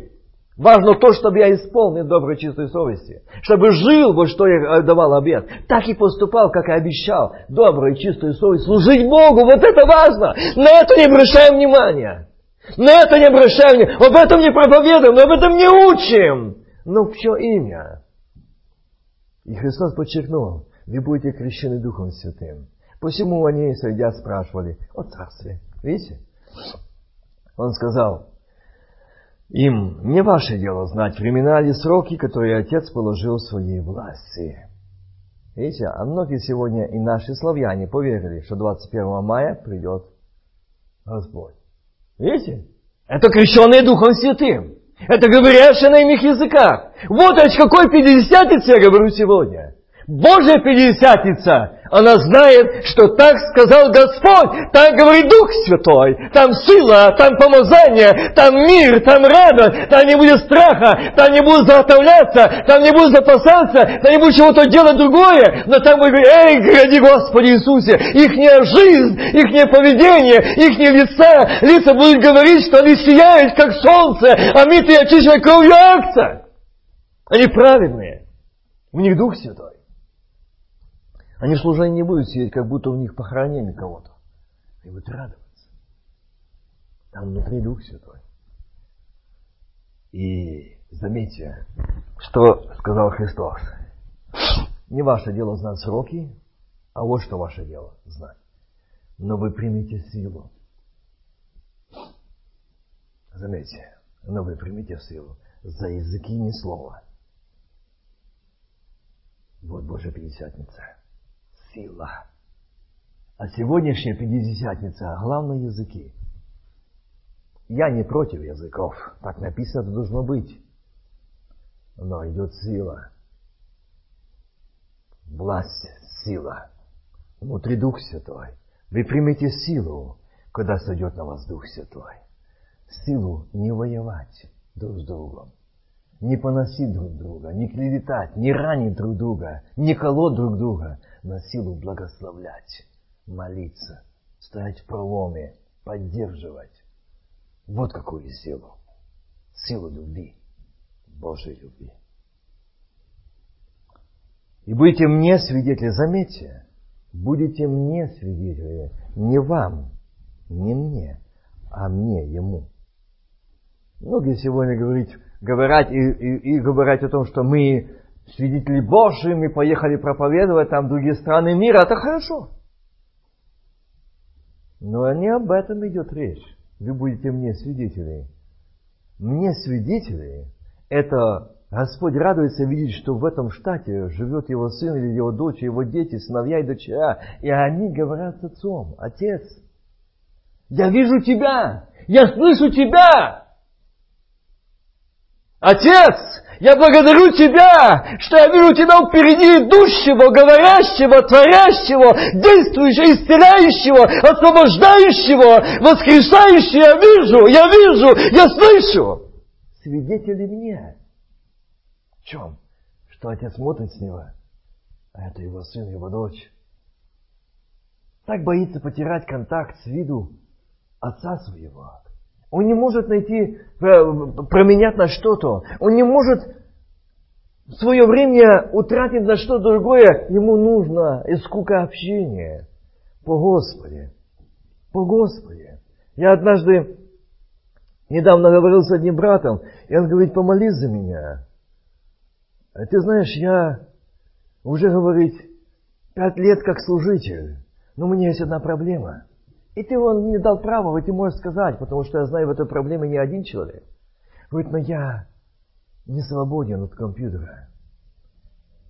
A: Важно то, чтобы я исполнил доброй чистой совести. Чтобы жил, вот что я давал обед. Так и поступал, как и обещал. Доброй чистой совесть. Служить Богу, вот это важно. На это не обращаем внимания. На это не обращаем внимания. Об этом не проповедуем, об этом не учим. Но в чье имя? И Христос подчеркнул, вы будете крещены Духом Святым. Посему они, сойдя, спрашивали о Царстве. Видите? Он сказал, им не ваше дело знать времена или сроки, которые Отец положил в своей власти. Видите, а многие сегодня и наши славяне поверили, что 21 мая придет Господь. Видите? Это крещенные Духом Святым. Это говорящие на иных языках. Вот о какой пятидесятнице я говорю сегодня. Божья Пятидесятница, она знает, что так сказал Господь, так говорит Дух Святой, там сила, там помазание, там мир, там радость, там не будет страха, там не будет заготовляться, там не будет запасаться, там не будет чего-то делать другое, но там будет эй, гради Господи Иисусе, ихняя жизнь, ихнее поведение, ихние лица, лица будут говорить, что они сияют, как солнце, а мы ты очищивай кровью акция. Они праведные. У них Дух Святой. Они в служении не будут сидеть, как будто у них похоронили кого-то. Они будут радоваться. Там внутри Дух Святой. И заметьте, что сказал Христос. Не ваше дело знать сроки, а вот что ваше дело знать. Но вы примите силу. Заметьте, но вы примите силу. За языки ни слова. Вот Божья Пятидесятница сила. А сегодняшняя Пятидесятница, главное языки. Я не против языков, так написано должно быть. Но идет сила. Власть, сила. Внутри Дух Святой. Вы примете силу, когда сойдет на вас Дух Святой. Силу не воевать друг с другом не поносить друг друга, не клеветать, не ранить друг друга, не колоть друг друга, на силу благословлять, молиться, стоять в проломе, поддерживать. Вот какую силу. Силу любви, Божьей любви. И будете мне свидетели, заметьте, будете мне свидетели, не вам, не мне, а мне, ему. Многие сегодня говорят, говорят и, и, и говорят о том, что мы свидетели Божьи, мы поехали проповедовать там в другие страны мира, это хорошо. Но не об этом идет речь. Вы будете мне свидетели. Мне свидетели, это Господь радуется видеть, что в этом штате живет его сын или его дочь, его дети, сыновья и дочеря, и они говорят с отцом, отец, я вижу тебя, я слышу тебя, Отец, я благодарю Тебя, что я вижу Тебя впереди идущего, говорящего, творящего, действующего, исцеляющего, освобождающего, воскресающего. Я вижу, я вижу, я слышу. Свидетели мне. В чем? Что отец смотрит с него, а это его сын, его дочь. Так боится потерять контакт с виду отца своего. Он не может найти, э, променять на что-то. Он не может свое время утратить на что-то другое. Ему нужно из скука общения. По Господи. По Господи. Я однажды недавно говорил с одним братом, и он говорит, помолись за меня. А ты знаешь, я уже, говорит, пять лет как служитель, но у меня есть одна проблема – и ты он мне дал право, и ты можешь сказать, потому что я знаю в этой проблеме не один человек. Говорит, но я не свободен от компьютера.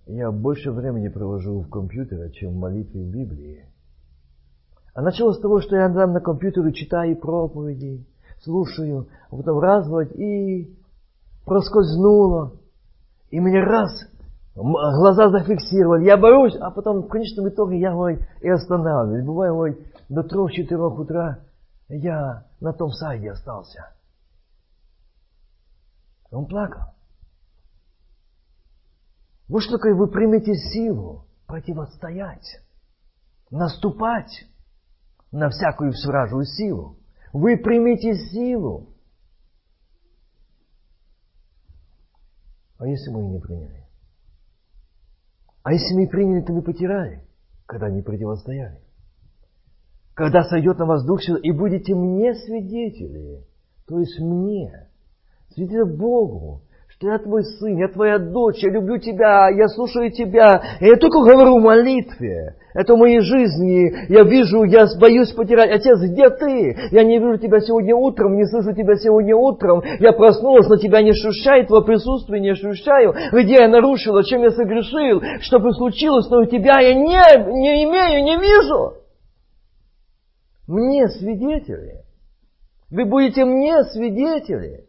A: Я больше времени провожу в компьютере, чем в молитве в Библии. А началось с того, что я там на компьютере читаю проповеди, слушаю, а потом раз вот и проскользнуло. И мне раз глаза зафиксировали, я боюсь, а потом в конечном итоге я говорю, и останавливаюсь. Бывает, говорит, до трех-четырех утра я на том сайте остался. Он плакал. Вот что такое вы примете силу противостоять, наступать на всякую вражую силу. Вы примите силу. А если мы не приняли? А если мы приняли, то мы потеряли, когда не противостояли когда сойдет на вас Дух Святой, и будете мне свидетели, то есть мне, свидетели Богу, что я твой сын, я твоя дочь, я люблю тебя, я слушаю тебя. И я только говорю в молитве. Это в моей жизни. Я вижу, я боюсь потерять. Отец, где ты? Я не вижу тебя сегодня утром, не слышу тебя сегодня утром. Я проснулась, но тебя не ощущаю, твое присутствие не ощущаю. Где я нарушила, чем я согрешил, что бы случилось, но у тебя я не, не имею, не вижу. Мне свидетели. Вы будете мне свидетели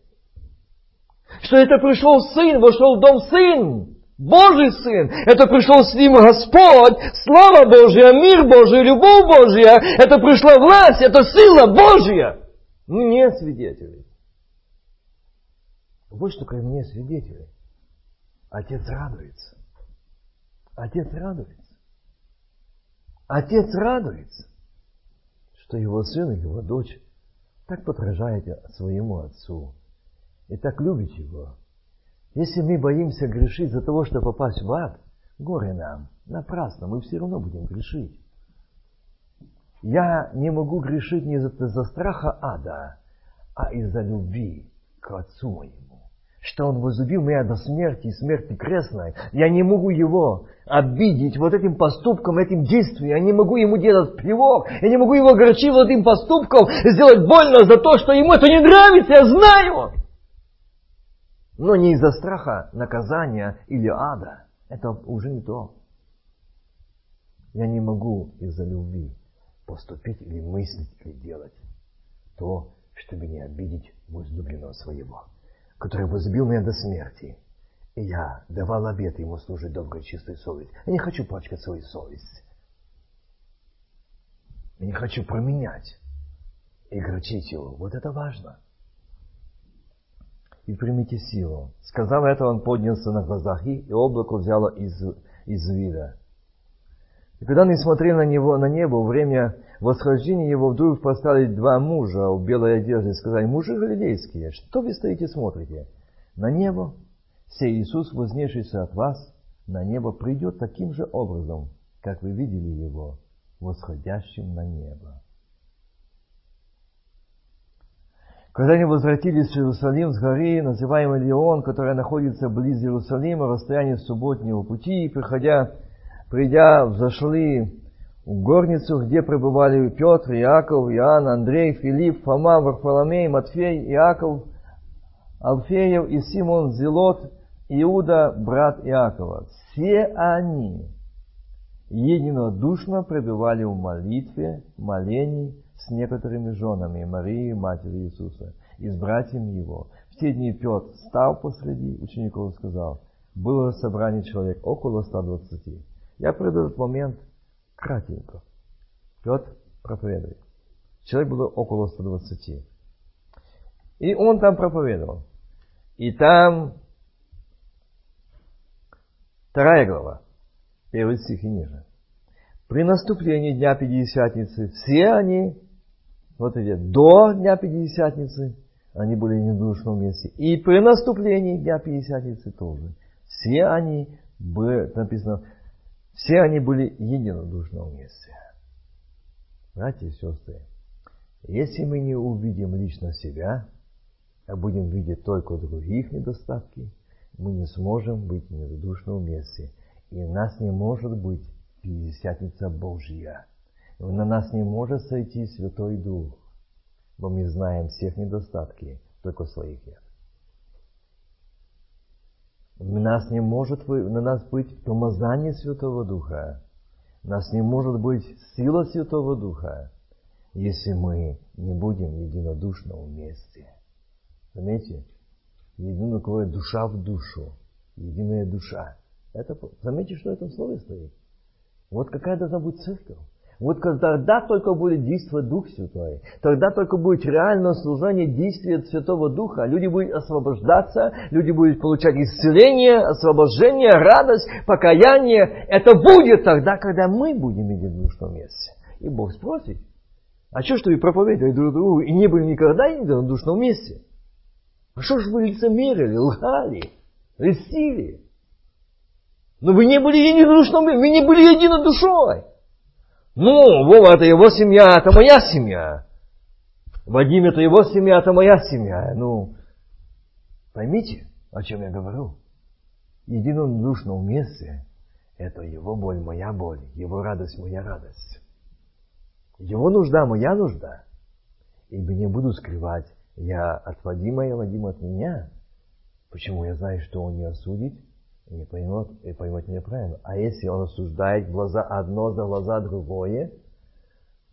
A: что это пришел Сын, вошел в дом Сын, Божий Сын. Это пришел с ним Господь, слава Божья, мир Божий, любовь Божья. Это пришла власть, это сила Божья. Мне свидетели. Вот что ко мне свидетели. Отец радуется. Отец радуется. Отец радуется, что его сын и его дочь так подражает своему отцу и так любит Его. Если мы боимся грешить за того, чтобы попасть в ад, горе нам, напрасно, мы все равно будем грешить. Я не могу грешить не из-за страха ада, а из-за любви к Отцу моему. Что Он возлюбил меня до смерти и смерти крестной. Я не могу Его обидеть вот этим поступком, этим действием. Я не могу Ему делать плевок. Я не могу Его огорчить вот этим поступком, сделать больно за то, что Ему это не нравится, я знаю но не из-за страха наказания или ада. Это уже не то. Я не могу из-за любви поступить или мыслить или делать то, чтобы не обидеть возлюбленного своего, который возлюбил меня до смерти. И я давал обет ему служить доброй чистой совесть. Я не хочу пачкать свою совесть. Я не хочу променять и грачить его. Вот это важно и примите силу. Сказав это, он поднялся на глазах их, и облако взяло из, из вида. И когда они смотрели на него, на небо, время восхождения его вдруг поставили два мужа в белой одежде и сказали, мужи галилейские, что вы стоите смотрите? На небо, сей Иисус, вознесшийся от вас, на небо придет таким же образом, как вы видели его, восходящим на небо. Когда они возвратились в Иерусалим с горы, называемой Леон, которая находится близ Иерусалима, расстояние субботнего пути, приходя, придя, взошли горницу, где пребывали Петр, Иаков, Иоанн, Андрей, Филипп, Фома, Варфоломей, Матфей, Иаков, Алфеев и Симон Зелот, Иуда, брат Иакова. Все они единодушно пребывали в молитве, молении, с некоторыми женами Марии, матери Иисуса, и с братьями его. В те дни Петр стал посреди учеников и сказал, было собрание человек около 120. Я приду этот момент кратенько. Петр проповедует. Человек было около 120. И он там проповедовал. И там вторая глава, первый стих и ниже. При наступлении Дня Пятидесятницы все они вот эти до Дня Пятидесятницы, они были в недушном месте. И при наступлении Дня Пятидесятницы тоже. Все они были, написано, все они были единодушно вместе. Братья и сестры, если мы не увидим лично себя, а будем видеть только других недостатки, мы не сможем быть в недушном месте. И нас не может быть Пятидесятница Божья на нас не может сойти Святой Дух, но мы знаем всех недостатки, только своих нет. Нас не может на нас быть помазание Святого Духа, у нас не может быть сила Святого Духа, если мы не будем единодушно вместе. Заметьте, единая душа в душу, единая душа. Это, заметьте, что в слове стоит. Вот какая должна быть церковь. Вот тогда только будет действовать Дух Святой. Тогда только будет реальное служение действия Святого Духа. Люди будут освобождаться, люди будут получать исцеление, освобождение, радость, покаяние. Это будет тогда, когда мы будем единодушном месте. И Бог спросит, а что, что вы проповедовали друг другу и не были никогда в единодушном месте? А что ж вы лицемерили, лгали, льстили? Но вы не были единодушным, вы не были единой душой. Ну, Вова, это его семья, это моя семья. Вадим, это его семья, это моя семья. Ну, поймите, О чем я говорю? Единодушно вместе – это его боль, моя боль, его радость, моя радость. Его нужда, моя нужда. Ибо не буду скрывать, я от Вадима, и Вадим от меня. Почему я знаю, что он не осудит и не поймет, и поймет меня правильно. А если он осуждает глаза одно за глаза другое,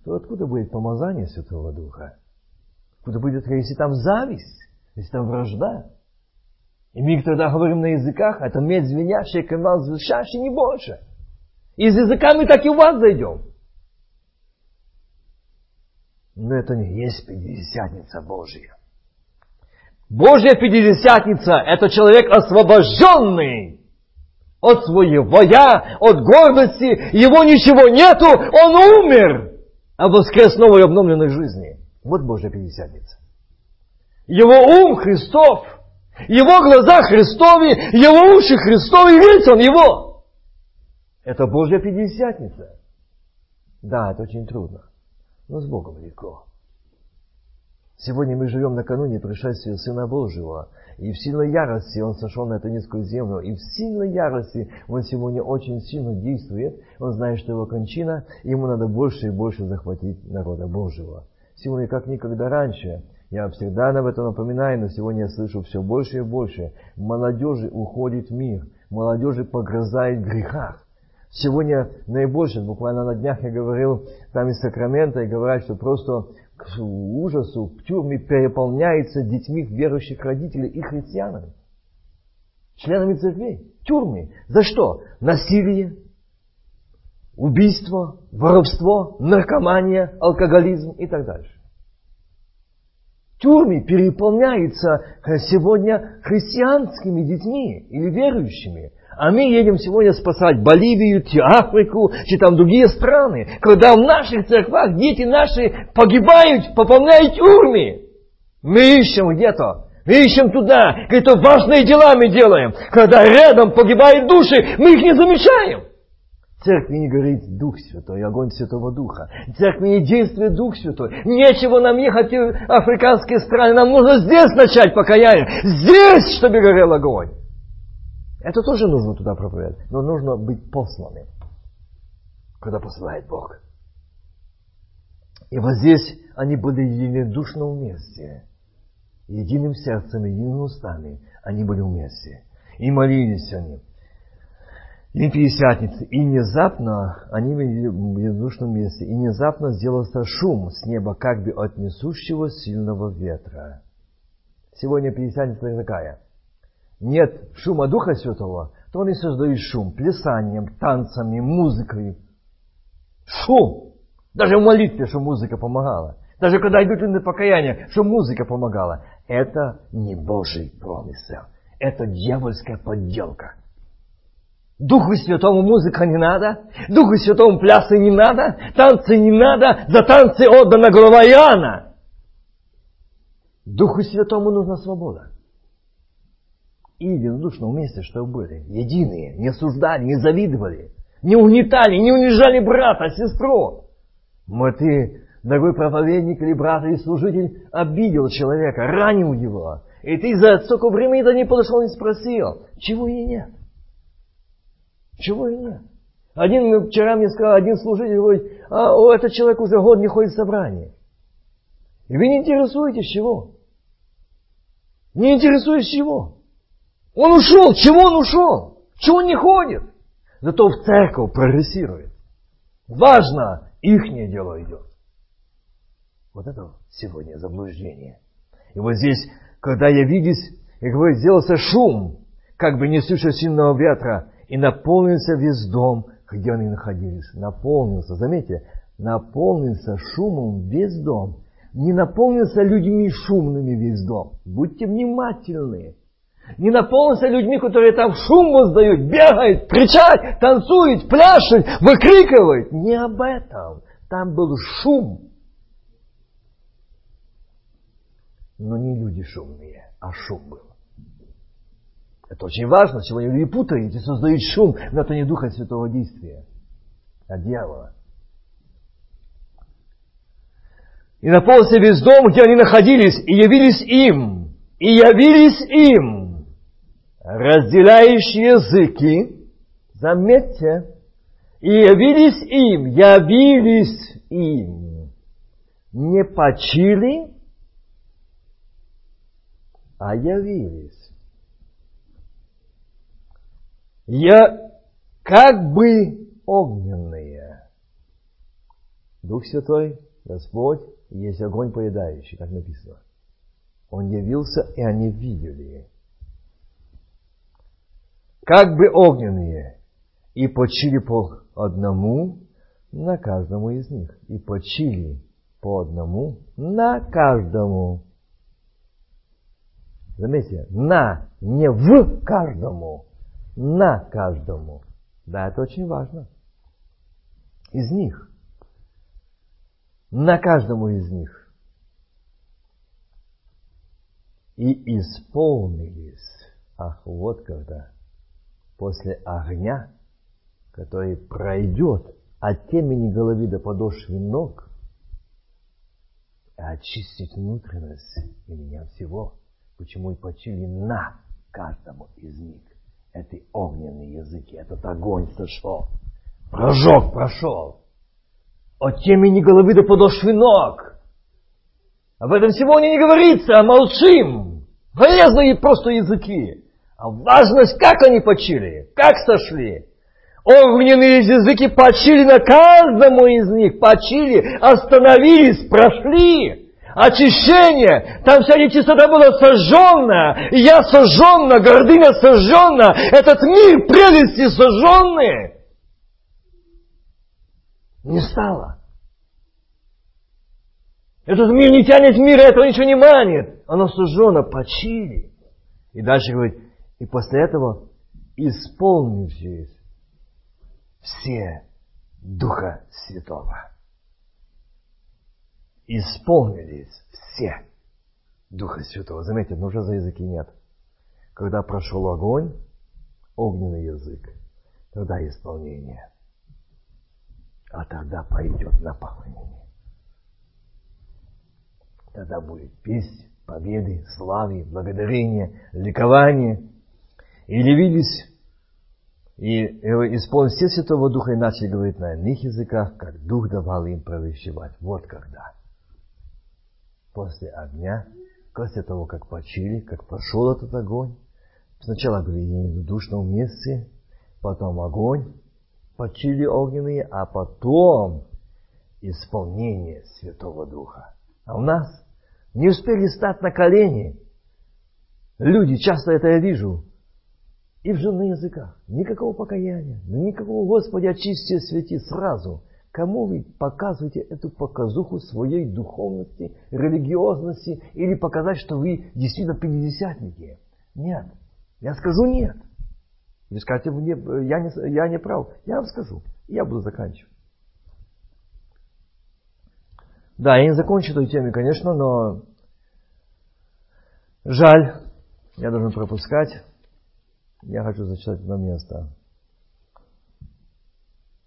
A: то откуда будет помазание Святого Духа? Откуда будет, если там зависть, если там вражда? И мы тогда говорим на языках, это медь звенящая, канал звучащий, не больше. И с языками так и у вас зайдем. Но это не есть Пятидесятница Божья. Божья Пятидесятница – это человек освобожденный от своего я, от гордости, его ничего нету, он умер, а воскрес новой обновленной жизни. Вот Божья Пятидесятница. Его ум Христов, его глаза Христове, его уши Христове, весь он его. Это Божья Пятидесятница. Да, это очень трудно, но с Богом легко. Сегодня мы живем накануне пришествия Сына Божьего, и в сильной ярости Он сошел на эту низкую землю, и в сильной ярости Он сегодня очень сильно действует. Он знает, что Его кончина, Ему надо больше и больше захватить народа Божьего. Сегодня, как никогда раньше, я всегда об этом напоминаю, но сегодня я слышу все больше и больше. Молодежи уходит в мир, молодежи погрызает грехах. Сегодня наибольше, буквально на днях я говорил там из Сакрамента, и говорят, что просто к ужасу в тюрьме переполняется детьми верующих родителей и христианами. Членами церквей. Тюрьмы. За что? Насилие, убийство, воровство, наркомания, алкоголизм и так дальше. Тюрьмы переполняются сегодня христианскими детьми или верующими. А мы едем сегодня спасать Боливию, Африку, и там другие страны. Когда в наших церквах дети наши погибают, пополняют тюрьмы. Мы ищем где-то. Мы ищем туда. Какие-то важные дела мы делаем. Когда рядом погибают души, мы их не замечаем. Церкви не говорит Дух Святой, огонь Святого Духа. Церкви не действует Дух Святой. Нечего нам ехать в африканские страны. Нам нужно здесь начать покаяние. Здесь, чтобы горел огонь. Это тоже нужно туда проповедовать. Но нужно быть посланным, когда посылает Бог. И вот здесь они были единодушно вместе. Единым сердцем, едиными устами они были вместе. И молились они. И пятидесятницы. И внезапно они были в единодушном месте. И внезапно сделался шум с неба, как бы от несущего сильного ветра. Сегодня пятидесятница такая – нет шума Духа Святого, то он и создает шум плясанием, танцами, музыкой. Шум! Даже в молитве, что музыка помогала. Даже когда идут на покаяние, что музыка помогала. Это не Божий промысел. Это дьявольская подделка. Духу Святому музыка не надо, Духу Святому плясы не надо, танцы не надо, за танцы отдана голова Иоанна. Духу Святому нужна свобода и единодушно вместе, чтобы были единые, не осуждали, не завидовали, не угнетали, не унижали брата, сестру. Мы ты, дорогой проповедник или брат или служитель, обидел человека, ранил его, и ты за столько времени до не подошел и спросил, чего и нет. Чего и нет. Один вчера мне сказал, один служитель говорит, а о, этот человек уже год не ходит в собрание. И вы не интересуетесь чего? Не интересуетесь чего? Он ушел. Чего он ушел? Чего он не ходит? Зато в церковь прогрессирует. Важно, ихнее дело идет. Вот это сегодня заблуждение. И вот здесь, когда я видюсь, и говорит, сделался шум, как бы несущий сильного ветра, и наполнился весь дом, где они находились. Наполнился, заметьте, наполнился шумом весь дом. Не наполнился людьми шумными весь дом. Будьте внимательны не наполнился людьми, которые там шум воздают, бегают, кричат, танцуют, пляшут, выкрикивают. Не об этом. Там был шум. Но не люди шумные, а шум был. Это очень важно. Сегодня люди путают и создают шум, но это не Духа Святого действия, а дьявола. И наполнился весь дом, где они находились, и явились им, и явились им разделяющие языки, заметьте, и явились им, явились им, не почили, а явились. Я как бы огненные. Дух Святой, Господь, есть огонь поедающий, как написано. Он явился, и они видели. Как бы огненные, и почили по одному на каждому из них. И почили по одному на каждому. Заметьте, на, не в каждому, на каждому. Да, это очень важно. Из них. На каждому из них. И исполнились. Ах, вот когда. После огня который пройдет от темени головы до подошвы ног, очистить внутренность и меня всего, почему и почили на каждому из них эти огненные языки, этот огонь сошел, прожог прошел, от темени головы до подошвы ног. Об этом сегодня не говорится, а молчим. Полезные просто языки. А важность, как они почили, как сошли. Огненные языки почили на каждому из них, почили, остановились, прошли. Очищение, там вся нечистота была сожженная, и я сожженна, гордыня сожженна, этот мир прелести сожженный. Не стало. Этот мир не тянет мира, этого ничего не манит. Оно сожжено, почили. И дальше говорит, и после этого исполнившись все Духа Святого. Исполнились все Духа Святого. Заметьте, но уже за языки нет. Когда прошел огонь, огненный язык, тогда исполнение. А тогда пойдет наполнение. Тогда будет песнь победы, славы, благодарения, ликования. И явились и исполнились все Святого Духа и начали говорить на иных языках, как Дух давал им провещевать. Вот когда. После огня, после того, как почили, как пошел этот огонь, сначала были в душном месте, потом огонь, почили огненные, а потом исполнение Святого Духа. А у нас не успели стать на колени. Люди, часто это я вижу, и в на языках. Никакого покаяния, никакого Господи, очисти, освети сразу. Кому вы показываете эту показуху своей духовности, религиозности или показать, что вы действительно пятидесятники? Нет. Я скажу нет. Вы скажете, мне, я, не, я не прав. Я вам скажу. Я буду заканчивать. Да, я не закончу этой теме, конечно, но жаль, я должен пропускать. Я хочу зачитать одно место.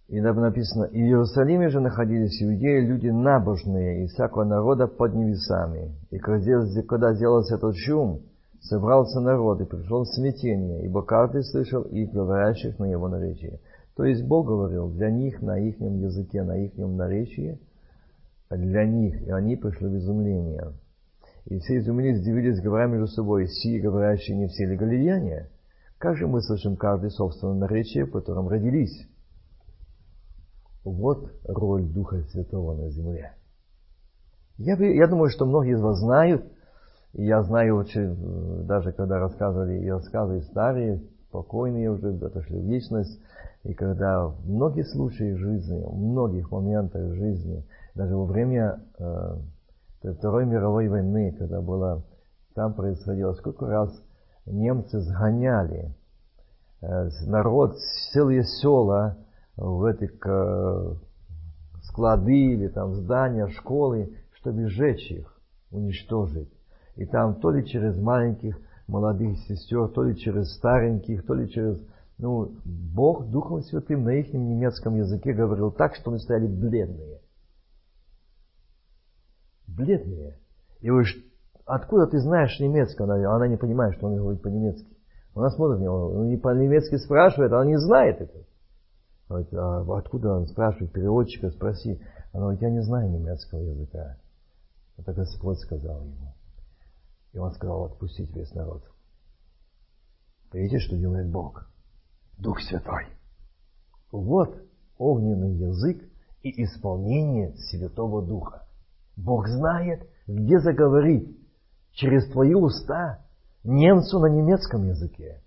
A: И написано, и в Иерусалиме же находились иудеи, люди набожные, из всякого народа под небесами. И когда сделался этот шум, собрался народ и пришел смятение, ибо каждый слышал их, говорящих на его наречии. То есть Бог говорил для них на их языке, на их наречии, для них, и они пришли в изумление. И все изумились, удивились, говоря между собой, сии говорящие не все ли галилеяне? Как же мы слышим каждый собственное наречие, в котором родились? Вот роль Духа Святого на земле. Я, я думаю, что многие из вас знают, и я знаю очень, даже когда рассказывали и рассказы старые, покойные уже отошли в вечность, и когда в многих случаях жизни, в многих моментах жизни, даже во время э, Второй мировой войны, когда было, там происходило, сколько раз немцы сгоняли э, народ, целые села в эти склады или там здания, школы, чтобы сжечь их, уничтожить. И там то ли через маленьких молодых сестер, то ли через стареньких, то ли через... Ну, Бог Духом Святым на их немецком языке говорил так, что они стояли бледные. Бледные. И вы Откуда ты знаешь немецкий? Она, она не понимает, что он говорит по-немецки. Она смотрит на него, он не по-немецки спрашивает, она не знает это. Говорит, а откуда он спрашивает, переводчика спроси. Она говорит, я не знаю немецкого языка. Это Господь сказал ему. И он сказал, отпустить весь народ. Видите, что делает Бог? Дух Святой. Вот огненный язык и исполнение Святого Духа. Бог знает, где заговорить через твои уста немцу на немецком языке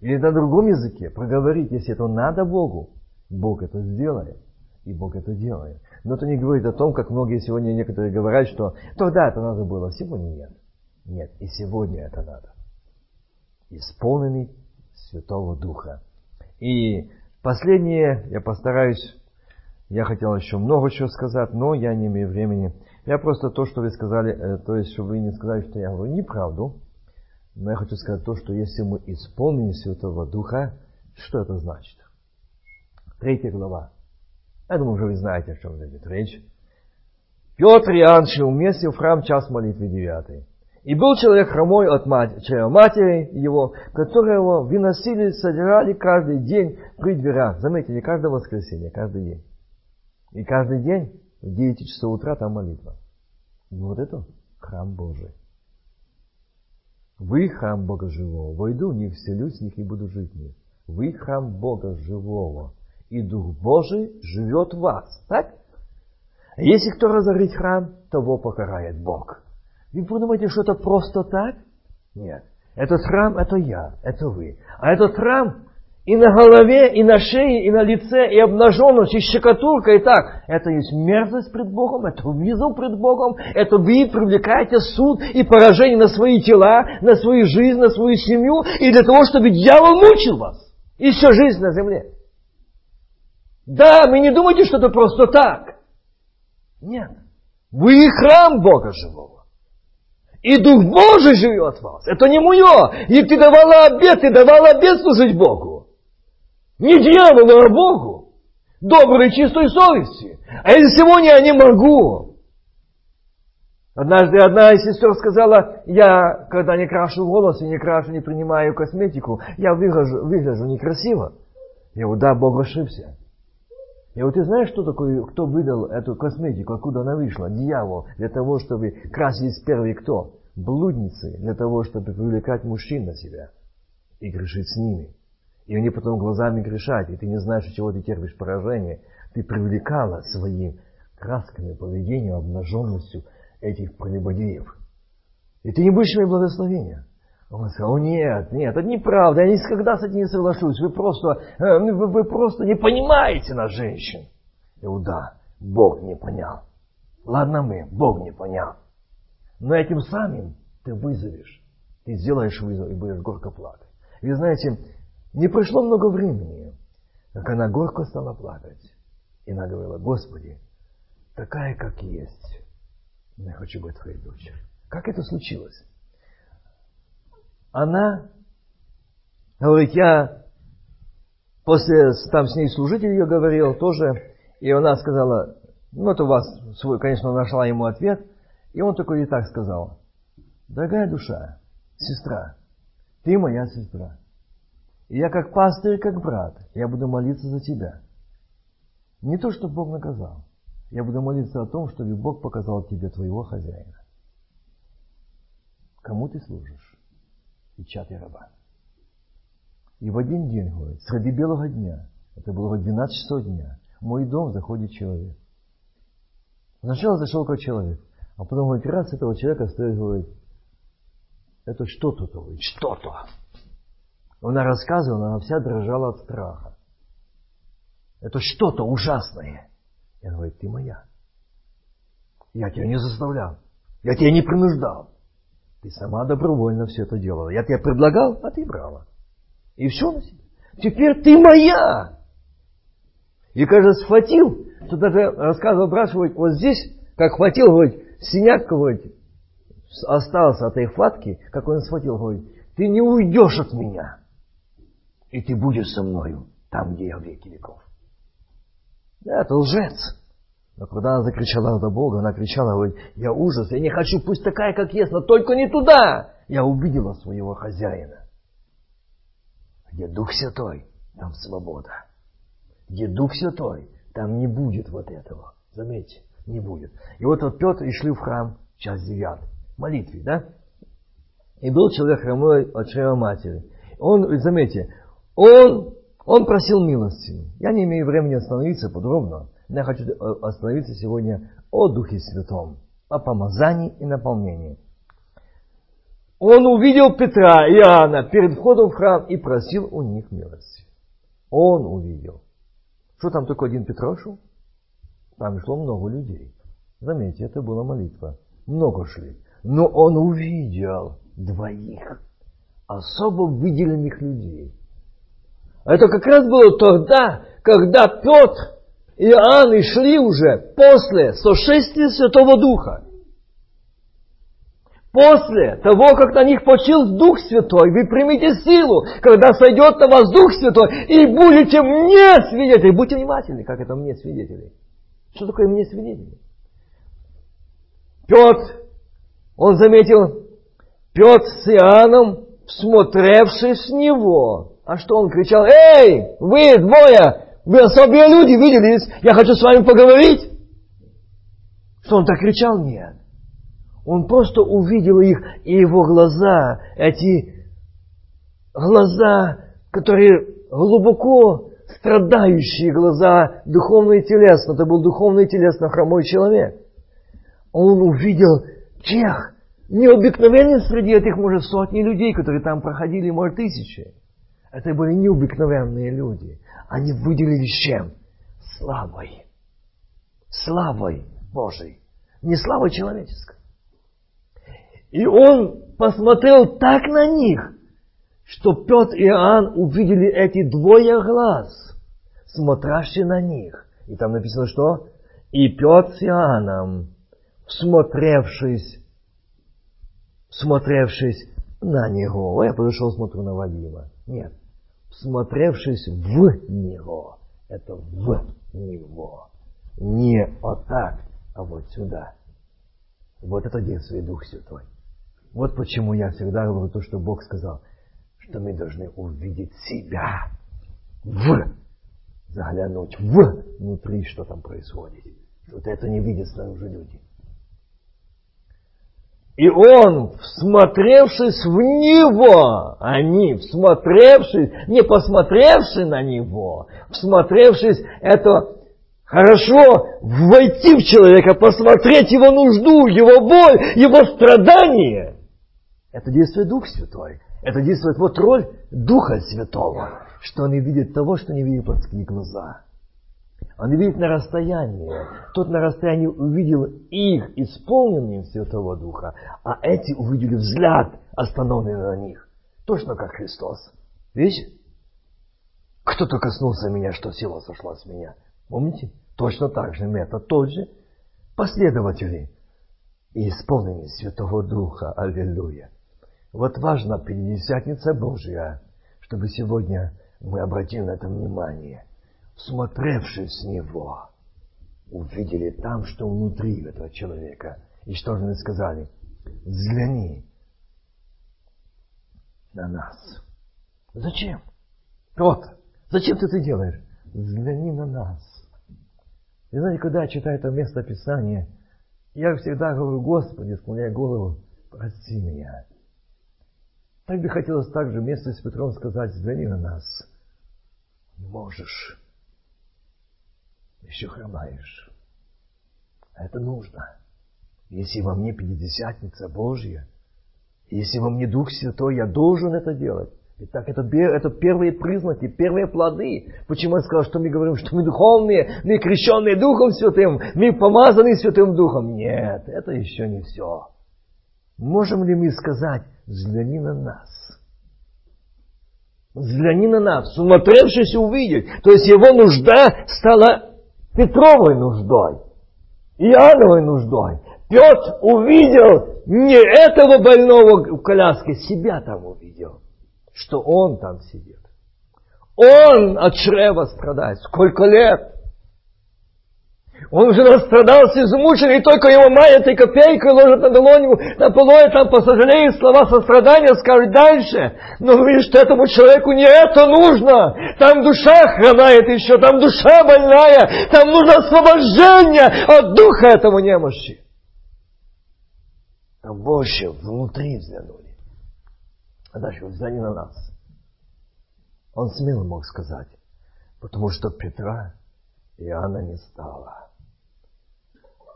A: или на другом языке проговорить, если это надо Богу. Бог это сделает, и Бог это делает. Но это не говорит о том, как многие сегодня некоторые говорят, что тогда это надо было, сегодня нет. Нет, и сегодня это надо. Исполненный Святого Духа. И последнее, я постараюсь, я хотел еще много чего сказать, но я не имею времени. Я просто то, что вы сказали, э, то есть, чтобы вы не сказали, что я говорю неправду, но я хочу сказать то, что если мы исполним Святого Духа, что это значит? Третья глава. Я думаю, уже вы знаете, о чем идет речь. Петр и Иоанн шли в храм час молитвы девятый. И был человек хромой от матери, матери его, которого выносили, содирали каждый день при дверях. Заметьте, не каждое воскресенье, каждый день. И каждый день в 9 часов утра там молитва. Вот это храм Божий. Вы храм Бога живого. Войду в них, вселюсь в них и буду жить в них. Вы храм Бога живого. И Дух Божий живет в вас. Так? Если кто разорит храм, того покарает Бог. Вы подумаете, что это просто так? Нет. Этот храм – это я, это вы. А этот храм и на голове, и на шее, и на лице, и обнаженность, и щекотурка, и так. Это есть мерзость пред Богом, это вызов пред Богом, это вы привлекаете суд и поражение на свои тела, на свою жизнь, на свою семью, и для того, чтобы дьявол мучил вас. И всю жизнь на земле. Да, вы не думайте, что это просто так. Нет. Вы храм Бога живого. И Дух Божий живет в вас. Это не мое. И ты давала обед, ты давала обед служить Богу. Не дьяволу, а Богу. Доброй, чистой совести. А если сегодня я не могу. Однажды одна из сестер сказала, я, когда не крашу волосы, не крашу, не принимаю косметику, я выгляжу, выгляжу некрасиво. Я говорю, да, Бог ошибся. И вот ты знаешь, что такое, кто выдал эту косметику, откуда она вышла? Дьявол, для того, чтобы красились первые кто? Блудницы, для того, чтобы привлекать мужчин на себя и грешить с ними. И они потом глазами грешать, и ты не знаешь, от чего ты терпишь поражение. Ты привлекала своими красками, поведением, обнаженностью этих прелюбодеев. И ты не будешь иметь благословения. Он сказал, нет, нет, это неправда, я никогда с этим не соглашусь, вы просто, э, вы, вы просто не понимаете нас, женщин. И вот да, Бог не понял. Ладно мы, Бог не понял. Но этим самым ты вызовешь, ты сделаешь вызов и будешь горько плакать. И знаете, не прошло много времени, как она горько стала плакать. И она говорила, Господи, такая, как есть, я хочу быть твоей дочерью. Как это случилось? она говорит, я после, там с ней служитель ее говорил тоже, и она сказала, ну это у вас свой, конечно, нашла ему ответ, и он такой и так сказал, дорогая душа, сестра, ты моя сестра. И я как пастырь, как брат, я буду молиться за тебя. Не то, что Бог наказал. Я буду молиться о том, чтобы Бог показал тебе твоего хозяина. Кому ты служишь? печатый раба. И в один день, говорит, среди белого дня, это было 12 часов дня, в мой дом заходит человек. Сначала зашел как человек, а потом, говорит, раз этого человека стоит, говорит, это что-то, говорит, что-то. Она рассказывала, она вся дрожала от страха. Это что-то ужасное. И она говорит, ты моя. Я тебя не заставлял. Я тебя не принуждал. Ты сама добровольно все это делала. Я тебе предлагал, а ты брала. И все на себе. Теперь ты моя. И, кажется, схватил. Тут даже рассказывал что вот здесь, как хватил, говорит, синяк, говорит, остался от этой хватки, как он схватил, говорит, ты не уйдешь от меня. И ты будешь со мною там, где я в веки веков. Да, это лжец. Но когда она закричала до Бога, она кричала, говорит, я ужас, я не хочу, пусть такая, как есть, но только не туда. Я увидела своего хозяина. Где Дух Святой, там свобода. Где Дух Святой, там не будет вот этого. Заметьте, не будет. И вот, вот Петр и шли в храм, час девятый, молитве, да? И был человек хромой от чрева матери. Он, заметьте, он, он просил милости. Я не имею времени остановиться подробно. Но я хочу остановиться сегодня о Духе Святом, о помазании и наполнении. Он увидел Петра и Иоанна перед входом в храм и просил у них милости. Он увидел. Что там только один Петр шел? Там шло много людей. Заметьте, это была молитва. Много шли. Но он увидел двоих особо выделенных людей. Это как раз было тогда, когда Петр и Иоанн шли уже после сошествия Святого Духа. После того, как на них почил Дух Святой, вы примите силу, когда сойдет на вас Дух Святой, и будете мне свидетели. Будьте внимательны, как это мне свидетели. Что такое мне свидетели? Петр, он заметил, Петр с Иоанном, смотревшись с него. А что он кричал? Эй, вы двое, вы особые люди, виделись, я хочу с вами поговорить. Что он так кричал? Нет. Он просто увидел их, и его глаза, эти глаза, которые глубоко страдающие глаза, духовно и телесно. Это был духовно и телесно хромой человек. Он увидел тех, необыкновенных среди этих, может, сотни людей, которые там проходили, может, тысячи. Это были необыкновенные люди. Они выделились чем? Славой. Славой Божией. Не славой человеческой. И он посмотрел так на них, что Петр и Иоанн увидели эти двое глаз, смотрящие на них. И там написано что? И Петр с Иоанном, всмотревшись, смотревшись на него. Я подошел, смотрю на Вадима. Нет. Всмотревшись в него. Это в него. Не вот так, а вот сюда. Вот это действует Дух Святой. Вот почему я всегда говорю то, что Бог сказал, что мы должны увидеть себя в, заглянуть в внутри, что там происходит. Вот это не видят снаружи люди. И он, всмотревшись в него, они, всмотревшись, не посмотревши на него, всмотревшись, это хорошо войти в человека, посмотреть его нужду, его боль, его страдания. Это действует Дух Святой. Это действует вот роль Духа Святого, что он не видит того, что не видит плотские глаза. Он видит на расстоянии. Тот на расстоянии увидел их, исполненные Святого Духа, а эти увидели взгляд, остановленный на них. Точно как Христос. Видите? Кто-то коснулся меня, что сила сошла с меня. Помните? Точно так же метод тот же. Последователи и исполнение Святого Духа. Аллилуйя. Вот важна Пятидесятница Божья, чтобы сегодня мы обратили на это внимание. Смотревшись с Него, увидели там, что внутри этого человека. И что же мы сказали? Взгляни на нас. Зачем? Вот, зачем ты это делаешь? Взгляни на нас. И знаете, когда я читаю это место Писания, я всегда говорю, Господи, склоняй голову, прости меня. Так бы хотелось также вместе с Петром сказать, взгляни на нас. Можешь. Еще хромаешь. Это нужно. Если во мне Пятидесятница Божья, если во мне Дух Святой, я должен это делать. Итак, это, это первые признаки, первые плоды. Почему я сказал, что мы говорим, что мы духовные, мы крещенные Духом Святым, мы помазаны Святым Духом? Нет, это еще не все. Можем ли мы сказать, взгляни на нас? Взгляни на нас, смотревшись увидеть. То есть его нужда стала Петровой нуждой, Иоанновой нуждой. Петр увидел не этого больного в коляске, себя там увидел, что он там сидит. Он от чрева страдает. Сколько лет?
B: Он уже настрадался, измучен, и только его маленькой копейкой ложат на долоню, на полое, там посожалеет слова сострадания, скажет дальше. Но видишь, что этому человеку не это нужно. Там душа хромает еще, там душа больная, там нужно освобождение от духа этому немощи. Там больше внутри взглянули. А дальше взгляни на нас. Он смело мог сказать, потому что Петра и Иоанна не стало.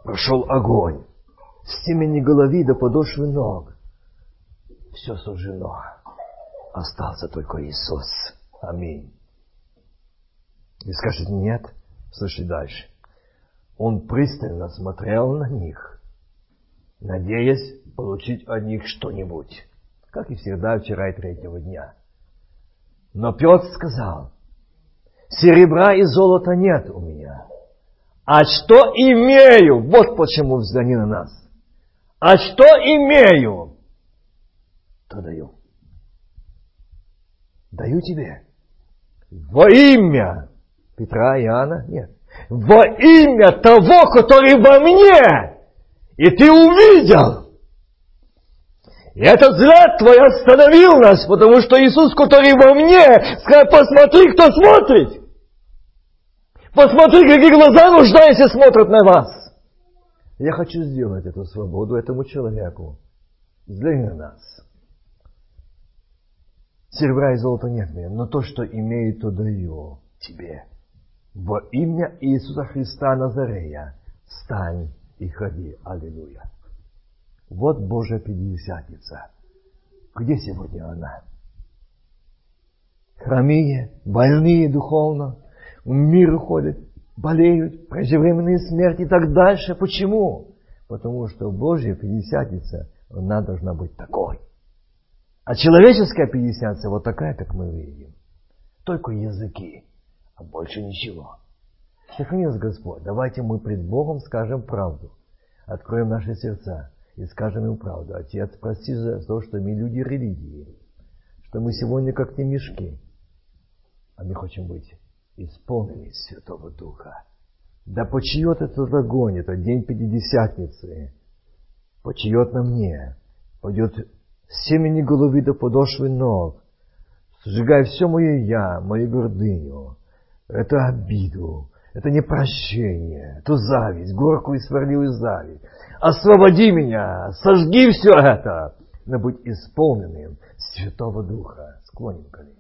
B: Прошел огонь с темени головы до подошвы ног. Все сужено. Остался только Иисус. Аминь. И скажет, нет, слушай дальше. Он пристально смотрел на них, надеясь получить от них что-нибудь, как и всегда вчера и третьего дня. Но Петр сказал, серебра и золота нет у меня, а что имею? Вот почему взгляни на нас. А что имею? То даю. Даю тебе. Во имя Петра и Иоанна? Нет. Во имя того, который во мне. И ты увидел. И этот взгляд твой остановил нас, потому что Иисус, который во мне, сказал, посмотри, кто смотрит. Посмотри, какие глаза нуждаются смотрят на вас. Я хочу сделать эту свободу этому человеку. На нас. Серебра и золота нет мне, но то, что имею, то даю тебе. Во имя Иисуса Христа Назарея встань и ходи. Аллилуйя. Вот Божья Пятидесятница. Где сегодня она? Хромие, больные духовно, в мир уходят, болеют, преждевременные смерти и так дальше. Почему? Потому что Божья Пятидесятница, она должна быть такой. А человеческая Пятидесятница вот такая, как мы видим. Только языки, а больше ничего. Сохрани Господь. Давайте мы пред Богом скажем правду. Откроем наши сердца и скажем им правду. Отец, прости за то, что мы люди религии, что мы сегодня как те мешки, а мы хотим быть исполнились Святого Духа. Да почиет этот огонь, это день Пятидесятницы, почиет на мне, пойдет семени головы до подошвы ног, сжигая все мое «я», мою гордыню, это обиду, это непрощение, эту зависть, горькую и сварливую зависть. Освободи меня, сожги все это, но быть исполненным Святого Духа. Склоним колени.